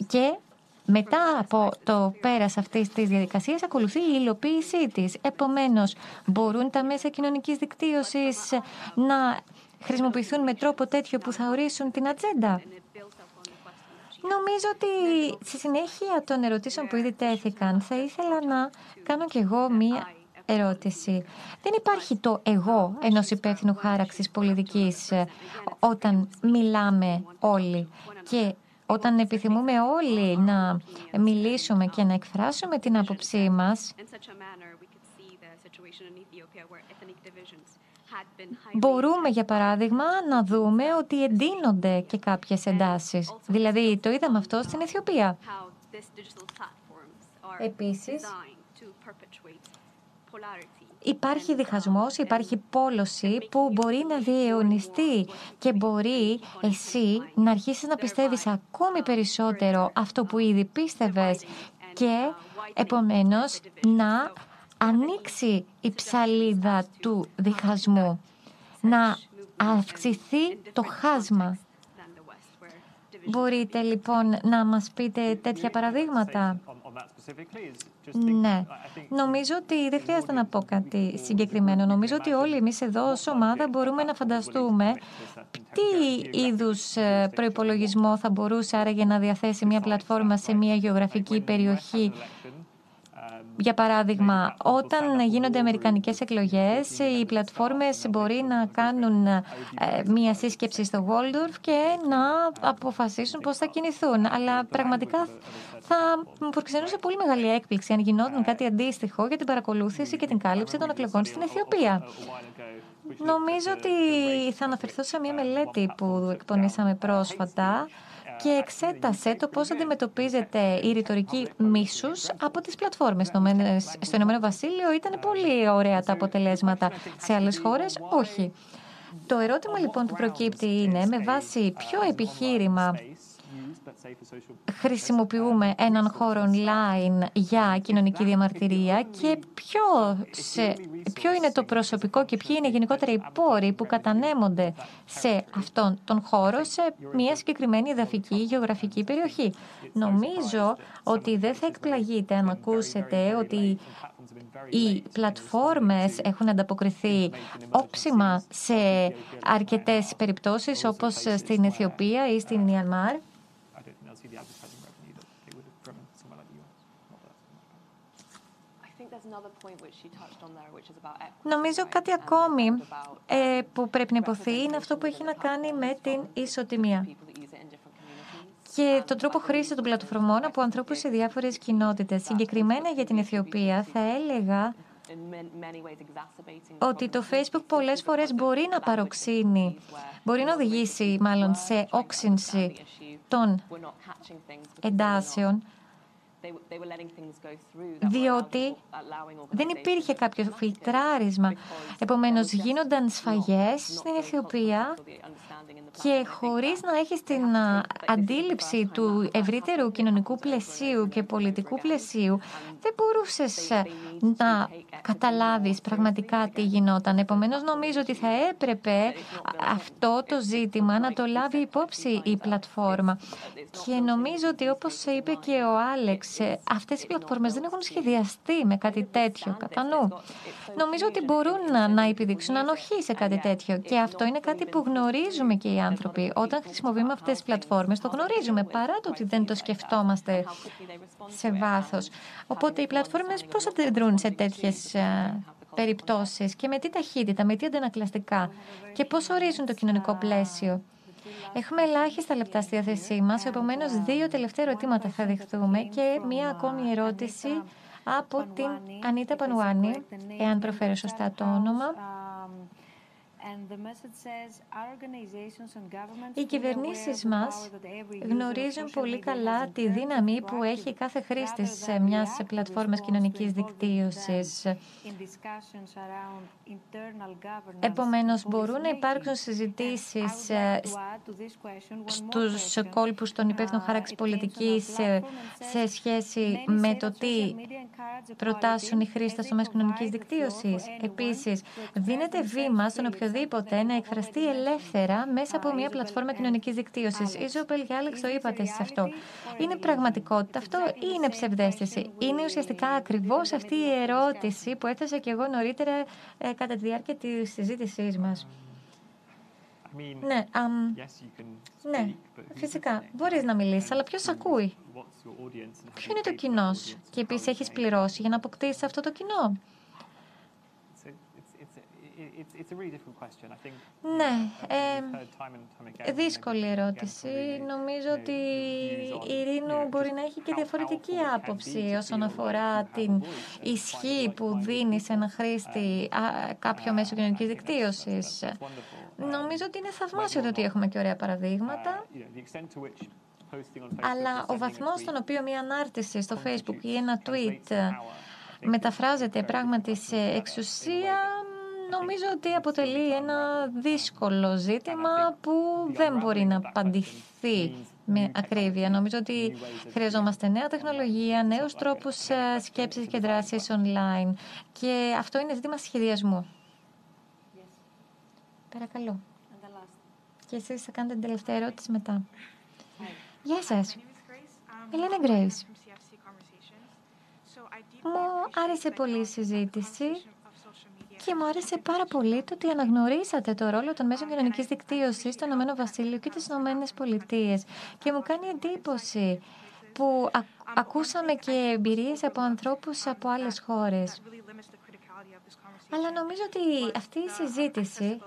Και μετά από το πέρας αυτής της διαδικασίας ακολουθεί η υλοποίησή της. Επομένως, μπορούν τα μέσα κοινωνικής δικτύωσης να χρησιμοποιηθούν με τρόπο τέτοιο που θα ορίσουν την ατζέντα; Νομίζω ότι στη συνέχεια των ερωτήσεων που ήδη τέθηκαν θα ήθελα να κάνω κι εγώ μία ερώτηση. Δεν υπάρχει το εγώ ενός υπεύθυνου χάραξης πολιτικής όταν μιλάμε όλοι και όταν επιθυμούμε όλοι να μιλήσουμε και να εκφράσουμε την άποψή μας, Μπορούμε, για παράδειγμα, να δούμε ότι εντείνονται και κάποιες εντάσεις. Δηλαδή, το είδαμε αυτό στην Αιθιοπία. Επίσης, υπάρχει διχασμός, υπάρχει πόλωση που μπορεί να διαιωνιστεί και μπορεί εσύ να αρχίσεις να πιστεύεις ακόμη περισσότερο αυτό που ήδη πίστευες και επομένως να ανοίξει η ψαλίδα του διχασμού, να αυξηθεί το χάσμα. Μπορείτε λοιπόν να μας πείτε τέτοια παραδείγματα. Ναι. Νομίζω ότι δεν χρειάζεται να πω κάτι συγκεκριμένο. Νομίζω ότι όλοι εμείς εδώ ως ομάδα μπορούμε να φανταστούμε τι είδους ε, προϋπολογισμό θα μπορούσε άραγε να διαθέσει μια πλατφόρμα σε μια γεωγραφική περιοχή για παράδειγμα, όταν γίνονται αμερικανικές εκλογές, οι πλατφόρμες μπορεί να κάνουν ε, μία σύσκεψη στο Waldorf και να αποφασίσουν πώς θα κινηθούν. Αλλά πραγματικά θα μου προξενούσε πολύ μεγάλη έκπληξη αν γινόταν κάτι αντίστοιχο για την παρακολούθηση και την κάλυψη των εκλογών στην Αιθιοπία. Νομίζω ότι θα αναφερθώ σε μία μελέτη που εκπονήσαμε πρόσφατα και εξέτασε το πώς αντιμετωπίζεται η ρητορική μίσους από τις πλατφόρμες. Στο Ηνωμένο Βασίλειο ήταν πολύ ωραία τα αποτελέσματα. Σε άλλες χώρες όχι. Το ερώτημα λοιπόν που προκύπτει είναι με βάση ποιο επιχείρημα χρησιμοποιούμε έναν χώρο online για κοινωνική διαμαρτυρία και ποιο, σε, ποιο είναι το προσωπικό και ποιοι είναι γενικότερα οι πόροι που κατανέμονται σε αυτόν τον χώρο σε μια συγκεκριμένη εδαφική γεωγραφική περιοχή. Νομίζω ότι δεν θα εκπλαγείτε αν ακούσετε ότι οι πλατφόρμες έχουν ανταποκριθεί όψιμα σε αρκετές περιπτώσεις όπως στην Αιθιοπία ή στην Ιανμάρ Νομίζω κάτι ακόμη ε, που πρέπει να υποθεί είναι αυτό που έχει να κάνει με την ισοτιμία. και τον τρόπο χρήση των πλατφορμών από ανθρώπους σε διάφορες κοινότητες. Συγκεκριμένα για την Αιθιοπία θα έλεγα ότι το Facebook πολλές φορές μπορεί να παροξύνει, μπορεί να οδηγήσει μάλλον σε όξυνση των εντάσεων διότι δεν υπήρχε κάποιο φιλτράρισμα. Επομένως, γίνονταν σφαγές στην Αιθιοπία και χωρίς να έχεις την αντίληψη του ευρύτερου κοινωνικού πλαισίου και πολιτικού πλαισίου, δεν μπορούσες ε, να καταλάβεις πραγματικά τι γινόταν. Επομένως, νομίζω ότι θα έπρεπε αυτό το ζήτημα να το λάβει υπόψη η πλατφόρμα. Και νομίζω ότι όπως είπε και ο Άλεξ, ε, αυτές οι πλατφόρμες δεν έχουν σχεδιαστεί με κάτι τέτοιο κατά νου. Νομίζω ότι μπορούν να, να επιδείξουν ανοχή σε κάτι τέτοιο. Και αυτό είναι κάτι που γνωρίζουμε και οι άνθρωποι. Όταν χρησιμοποιούμε αυτές τις πλατφόρμες, το γνωρίζουμε παρά το ότι δεν το σκεφτόμαστε σε βάθος. Οπότε οι πλατφόρμες πώς αντιδρούν σε τέτοιες ε, περιπτώσεις και με τι ταχύτητα, με τι αντανακλαστικά και πώς ορίζουν το κοινωνικό πλαίσιο. Έχουμε ελάχιστα λεπτά στη διάθεσή μας, επομένως δύο τελευταία ερωτήματα θα δεχτούμε και μία ακόμη ερώτηση από την Ανίτα Πανουάνη, εάν προφέρω σωστά το όνομα. Οι κυβερνήσεις μας γνωρίζουν πολύ καλά τη δύναμη που έχει κάθε χρήστη σε μιας πλατφόρμας κοινωνικής δικτύωσης. Επομένως, μπορούν να υπάρξουν συζητήσεις ε, στους κόλπους των υπεύθυνων χάραξης πολιτικής ε, σε σχέση με το τι προτάσσουν οι χρήστες στο μέσο κοινωνικής δικτύωσης. Επίσης, δίνεται βήμα στον οποιοδήποτε οποιοδήποτε να εκφραστεί ελεύθερα μέσα από μια πλατφόρμα κοινωνικής δικτύωσης. Ιζομπέλ και Άλεξ το είπατε σε αυτό. Είναι πραγματικότητα αυτό ή είναι ψευδαίσθηση; Είναι ουσιαστικά ακριβώς αυτή η ερώτηση που έθεσα και εγώ νωρίτερα ε, κατά τη διάρκεια της συζήτησής μας. Ναι, ναι, φυσικά. Μπορείς να μιλήσεις, αλλά ποιος ακούει; Ποιο είναι το κοινός; Και επίσης έχεις πληρώσει για να αποκτήσεις αυτό το κοινό; Ναι, ε, δύσκολη ερώτηση. Νομίζω ότι η Ειρήνου μπορεί να έχει και διαφορετική άποψη όσον αφορά την ισχύ που δίνει σε ένα χρήστη κάποιο μέσο κοινωνικής δικτύωσης. Νομίζω ότι είναι θαυμάσιο το ότι έχουμε και ωραία παραδείγματα. Αλλά ο βαθμός στον οποίο μια ανάρτηση στο Facebook ή ένα tweet μεταφράζεται πράγματι σε εξουσία νομίζω ότι αποτελεί ένα δύσκολο ζήτημα που δεν μπορεί να απαντηθεί με ακρίβεια. Νομίζω ότι χρειαζόμαστε νέα τεχνολογία, νέους τρόπους ε, σκέψης και δράσης online και αυτό είναι ζήτημα σχεδιασμού. Παρακαλώ. Και εσείς θα κάνετε την τελευταία ερώτηση μετά. Γεια σας. Ελένα Γκρέις. Μου άρεσε πολύ η συζήτηση και μου άρεσε πάρα πολύ το ότι αναγνωρίσατε το ρόλο των μέσων κοινωνικής δικτύωσης στο Ηνωμένο Βασίλειο και τις Ηνωμένες Πολιτείες. Και μου κάνει εντύπωση που ακούσαμε και εμπειρίες από ανθρώπους από άλλες χώρες. Αλλά νομίζω ότι αυτή η συζήτηση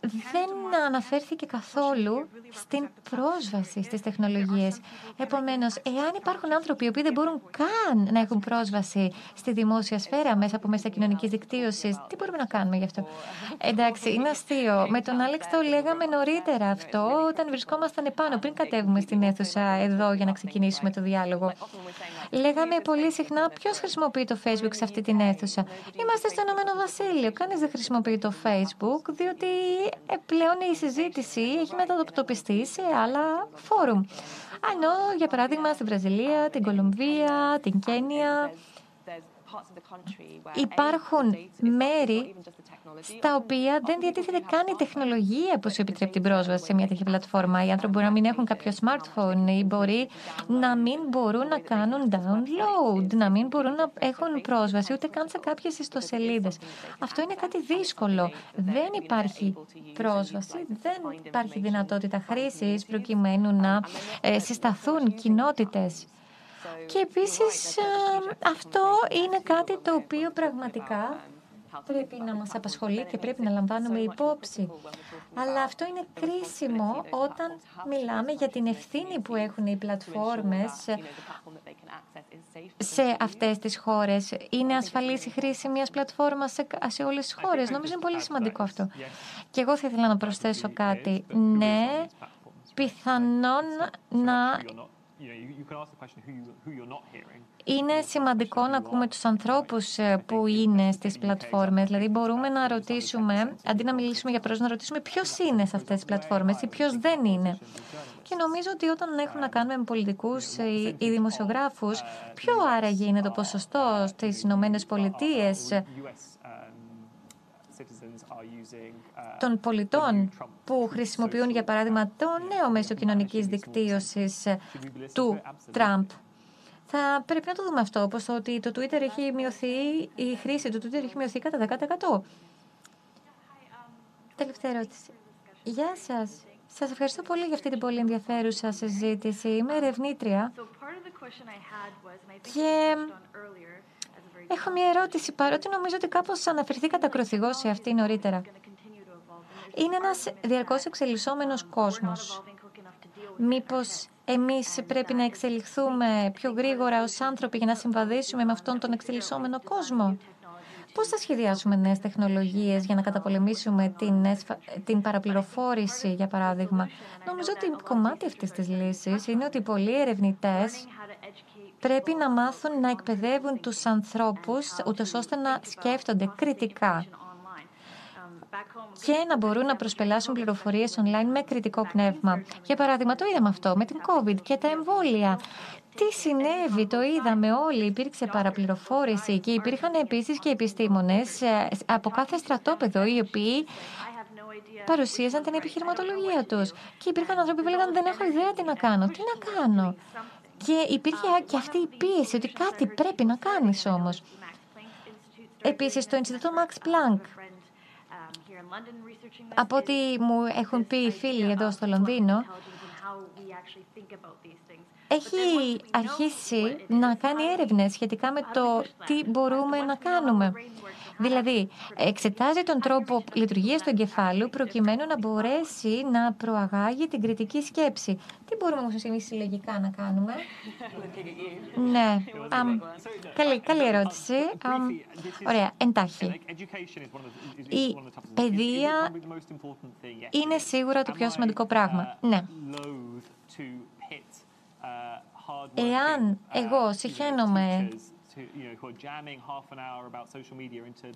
δεν αναφέρθηκε καθόλου στην πρόσβαση στις τεχνολογίες. Επομένως, εάν υπάρχουν άνθρωποι που δεν μπορούν καν να έχουν πρόσβαση στη δημόσια σφαίρα μέσα από μέσα κοινωνικής δικτύωσης, τι μπορούμε να κάνουμε γι' αυτό; Εντάξει, είναι αστείο. Με τον Άλεξ το λέγαμε νωρίτερα αυτό, όταν βρισκόμασταν επάνω, πριν κατέβουμε στην αίθουσα εδώ για να ξεκινήσουμε το διάλογο. Λέγαμε πολύ συχνά ποιος χρησιμοποιεί το Facebook σε αυτή την αίθουσα; Είμαστε στο Ηνωμένο Βασίλειο. Κανείς δεν χρησιμοποιεί το Facebook, διότι ε, πλέον η συζήτηση έχει μετατοπιστεί σε άλλα φόρουμ. Ενώ, για παράδειγμα, στην Βραζιλία, την Κολομβία, την Κένια, υπάρχουν μέρη στα οποία δεν διατίθεται καν η τεχνολογία που σου επιτρέπει την πρόσβαση σε μια τέτοια πλατφόρμα. Οι άνθρωποι μπορεί να μην έχουν κάποιο smartphone ή μπορεί να μην μπορούν να κάνουν download, να μην μπορούν να έχουν πρόσβαση ούτε καν σε κάποιες ιστοσελίδες. Αυτό είναι κάτι δύσκολο. Δεν υπάρχει πρόσβαση, δεν υπάρχει δυνατότητα χρήσης προκειμένου να ε, συσταθούν κοινότητες και επίσης ε, αυτό είναι κάτι το οποίο πραγματικά πρέπει να μας απασχολεί και πρέπει να λαμβάνουμε υπόψη. Αλλά αυτό είναι κρίσιμο όταν μιλάμε για την ευθύνη που έχουν οι πλατφόρμες σε αυτές τις χώρες. Είναι ασφαλής η χρήση μιας πλατφόρμας σε, σε όλες τις χώρες. Νομίζω είναι πολύ σημαντικό αυτό. Και εγώ θα ήθελα να προσθέσω κάτι. Ναι, πιθανόν να είναι σημαντικό να ακούμε τους ανθρώπους ε, που είναι στις πλατφόρμες. Δηλαδή μπορούμε να ρωτήσουμε, αντί να μιλήσουμε για πρόσωπο, να ρωτήσουμε ποιος είναι σε αυτές τις πλατφόρμες ή ποιος δεν είναι. Και νομίζω ότι όταν έχουν να κάνουμε με πολιτικούς ή δημοσιογράφους, ποιο άραγε είναι το ποσοστό στις Ηνωμένες Πολιτείες; Των πολιτών που χρησιμοποιούν, για παράδειγμα, το νέο μέσο κοινωνικής δικτύωσης του Τραμπ. Θα πρέπει να το δούμε αυτό, όπως ότι το Twitter έχει μειωθεί, η χρήση του Twitter έχει μειωθεί κατά 10%. Τελευταία ερώτηση. Γεια σας. Σας ευχαριστώ πολύ για αυτή την πολύ ενδιαφέρουσα συζήτηση. Είμαι ερευνήτρια και έχω μια ερώτηση, παρότι νομίζω ότι κάπως αναφερθήκατε ακροθυγώς σε αυτή νωρίτερα. Είναι ένας διαρκώς εξελισσόμενος κόσμος. Μήπως εμείς πρέπει να εξελιχθούμε πιο γρήγορα ως άνθρωποι για να συμβαδίσουμε με αυτόν τον εξελισσόμενο κόσμο; Πώς θα σχεδιάσουμε νέες τεχνολογίες για να καταπολεμήσουμε την, την παραπληροφόρηση, για παράδειγμα; Νομίζω ότι κομμάτι αυτής της λύσης είναι ότι πολλοί ερευνητές πρέπει να μάθουν να εκπαιδεύουν τους ανθρώπους, ούτως ώστε να σκέφτονται κριτικά και να μπορούν να προσπελάσουν πληροφορίες online με κριτικό πνεύμα. Για παράδειγμα, το είδαμε αυτό με την COVID και τα εμβόλια. Τι συνέβη, το είδαμε όλοι, υπήρξε παραπληροφόρηση και υπήρχαν επίσης και επιστήμονες ε, από κάθε στρατόπεδο οι οποίοι παρουσίαζαν την επιχειρηματολογία τους. Και υπήρχαν άνθρωποι που έλεγαν δεν έχω ιδέα τι να κάνω, τι να κάνω; Και υπήρχε και αυτή η πίεση ότι κάτι πρέπει να κάνεις όμως. Επίσης, το Ινστιτούτο Max Planck από ό,τι μου έχουν πει οι φίλοι εδώ στο Λονδίνο, έχει αρχίσει να κάνει έρευνες σχετικά με το τι μπορούμε να κάνουμε. Δηλαδή, εξετάζει τον τρόπο λειτουργίας του εγκεφάλου προκειμένου να μπορέσει να προαγάγει την κριτική σκέψη. Τι μπορούμε όμως εμείς συλλογικά να κάνουμε; ναι, καλή, καλή ερώτηση. ωραία, εντάχει. Η παιδεία είναι σίγουρα το πιο σημαντικό πράγμα. Ναι. Εάν εγώ συχαίνομαι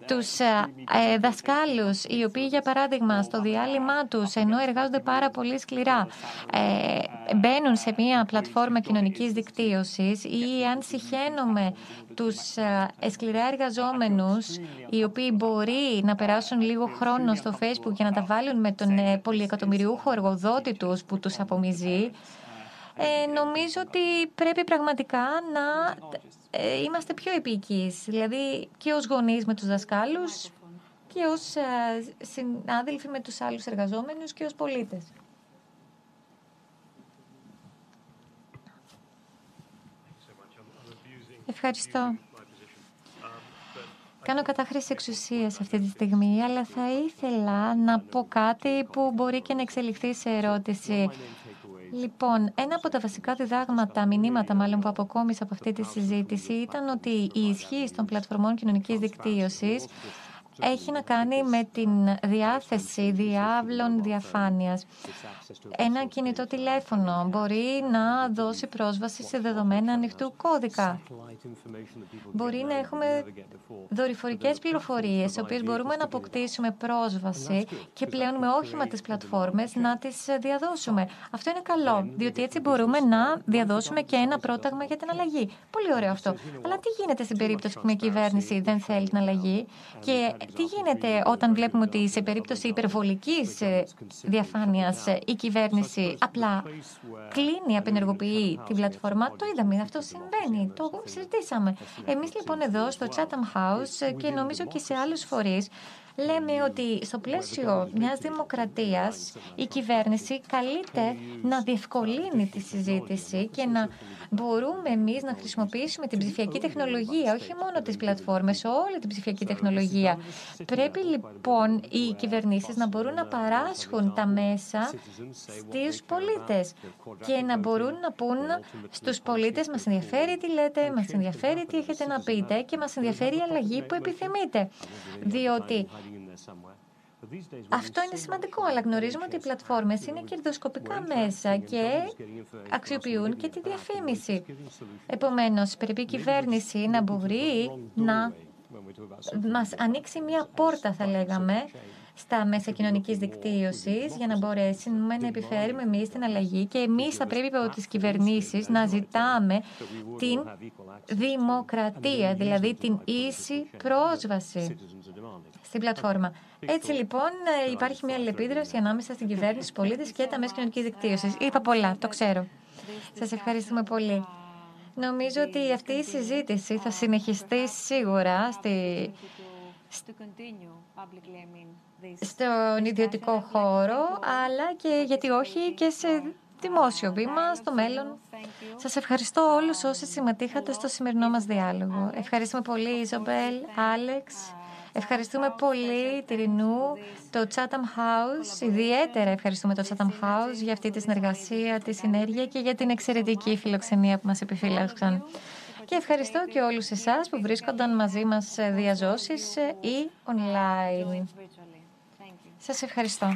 τους ε, ε, δασκάλους οι οποίοι για παράδειγμα στο διάλειμμα τους ενώ εργάζονται πάρα πολύ σκληρά ε, μπαίνουν σε μια πλατφόρμα κοινωνικής δικτύωσης ή αν συχαίνομαι τους σκληρά εργαζόμενους οι οποίοι μπορεί να περάσουν λίγο χρόνο στο facebook και να τα βάλουν με τον πολυεκατομμυριούχο εργοδότη τους που τους απομυζεί. ε, νομίζω ότι πρέπει πραγματικά να ε, είμαστε πιο επίκης. Δηλαδή και ως γονείς με τους δασκάλους και ως ε, συνάδελφοι με τους άλλους εργαζόμενους και ως πολίτες. Ευχαριστώ. Κάνω κατάχρηση εξουσίας αυτή τη στιγμή, αλλά θα ήθελα να πω κάτι που μπορεί και να εξελιχθεί σε ερώτηση. Λοιπόν, ένα από τα βασικά διδάγματα, μηνύματα μάλλον που αποκόμισα από αυτή τη συζήτηση ήταν ότι η ισχύ των πλατφορμών κοινωνικής δικτύωσης έχει να κάνει με την διάθεση διάβλων διαφάνειας. Ένα κινητό τηλέφωνο μπορεί να δώσει πρόσβαση σε δεδομένα ανοιχτού κώδικα. Μπορεί να έχουμε δορυφορικές πληροφορίες, στις οποίες μπορούμε να αποκτήσουμε πρόσβαση και πλέον με όχημα τις πλατφόρμες να τις διαδώσουμε. Αυτό είναι καλό, διότι έτσι μπορούμε να διαδώσουμε και ένα πρόταγμα για την αλλαγή. Πολύ ωραίο αυτό. Αλλά τι γίνεται στην περίπτωση που μια κυβέρνηση δεν θέλει την αλλαγή και τι γίνεται όταν βλέπουμε ότι σε περίπτωση υπερβολικής ε, διαφάνειας ε, η κυβέρνηση απλά κλείνει, απενεργοποιεί την πλατφόρμα. Το είδαμε, αυτό συμβαίνει, το συζητήσαμε. Εμείς λοιπόν εδώ στο Chatham House ε, και νομίζω και σε άλλους φορείς λέμε ότι στο πλαίσιο μιας δημοκρατίας η κυβέρνηση καλείται να διευκολύνει τη συζήτηση και να μπορούμε εμείς να χρησιμοποιήσουμε την ψηφιακή τεχνολογία, όχι μόνο τις πλατφόρμες, όλη την ψηφιακή τεχνολογία. Πρέπει λοιπόν οι κυβερνήσεις να μπορούν να παράσχουν τα μέσα στους πολίτες και να μπορούν να πούν στους πολίτες μας ενδιαφέρει τι λέτε, μας ενδιαφέρει τι έχετε να πείτε και μας ενδιαφέρει η αλλαγή που επιθυμείτε. Διότι Αυτό είναι σημαντικό, αλλά γνωρίζουμε ότι οι πλατφόρμες είναι κερδοσκοπικά μέσα και αξιοποιούν και τη διαφήμιση. Επομένως, πρέπει η κυβέρνηση να μπορεί να μας ανοίξει μια πόρτα, θα λέγαμε, στα μέσα κοινωνικής δικτύωσης για να μπορέσουμε να επιφέρουμε εμείς την αλλαγή και εμείς θα πρέπει από τις κυβερνήσεις να ζητάμε την δημοκρατία, δηλαδή την ίση πρόσβαση στην πλατφόρμα. Έτσι λοιπόν υπάρχει μια αλληλεπίδραση ανάμεσα στην κυβέρνηση, στους πολίτες και τα μέσα κοινωνικής δικτύωσης. Είπα πολλά, το ξέρω. Σας ευχαριστούμε πολύ. Νομίζω ότι αυτή η συζήτηση θα συνεχιστεί σίγουρα στη στον ιδιωτικό χώρο, αλλά και γιατί όχι και σε δημόσιο βήμα στο μέλλον. Σας ευχαριστώ όλους όσοι συμμετείχατε στο σημερινό μας διάλογο. Ευχαριστούμε πολύ Ιζομπέλ, Άλεξ. Ευχαριστούμε πολύ τη Ρινού, το Chatham House. Ιδιαίτερα ευχαριστούμε το Chatham House για αυτή τη συνεργασία, τη συνέργεια και για την εξαιρετική φιλοξενία που μας επιφύλαξαν. Και ευχαριστώ και όλους εσάς που βρίσκονταν μαζί μας σε διαζώσεις ή online. Σας ευχαριστώ.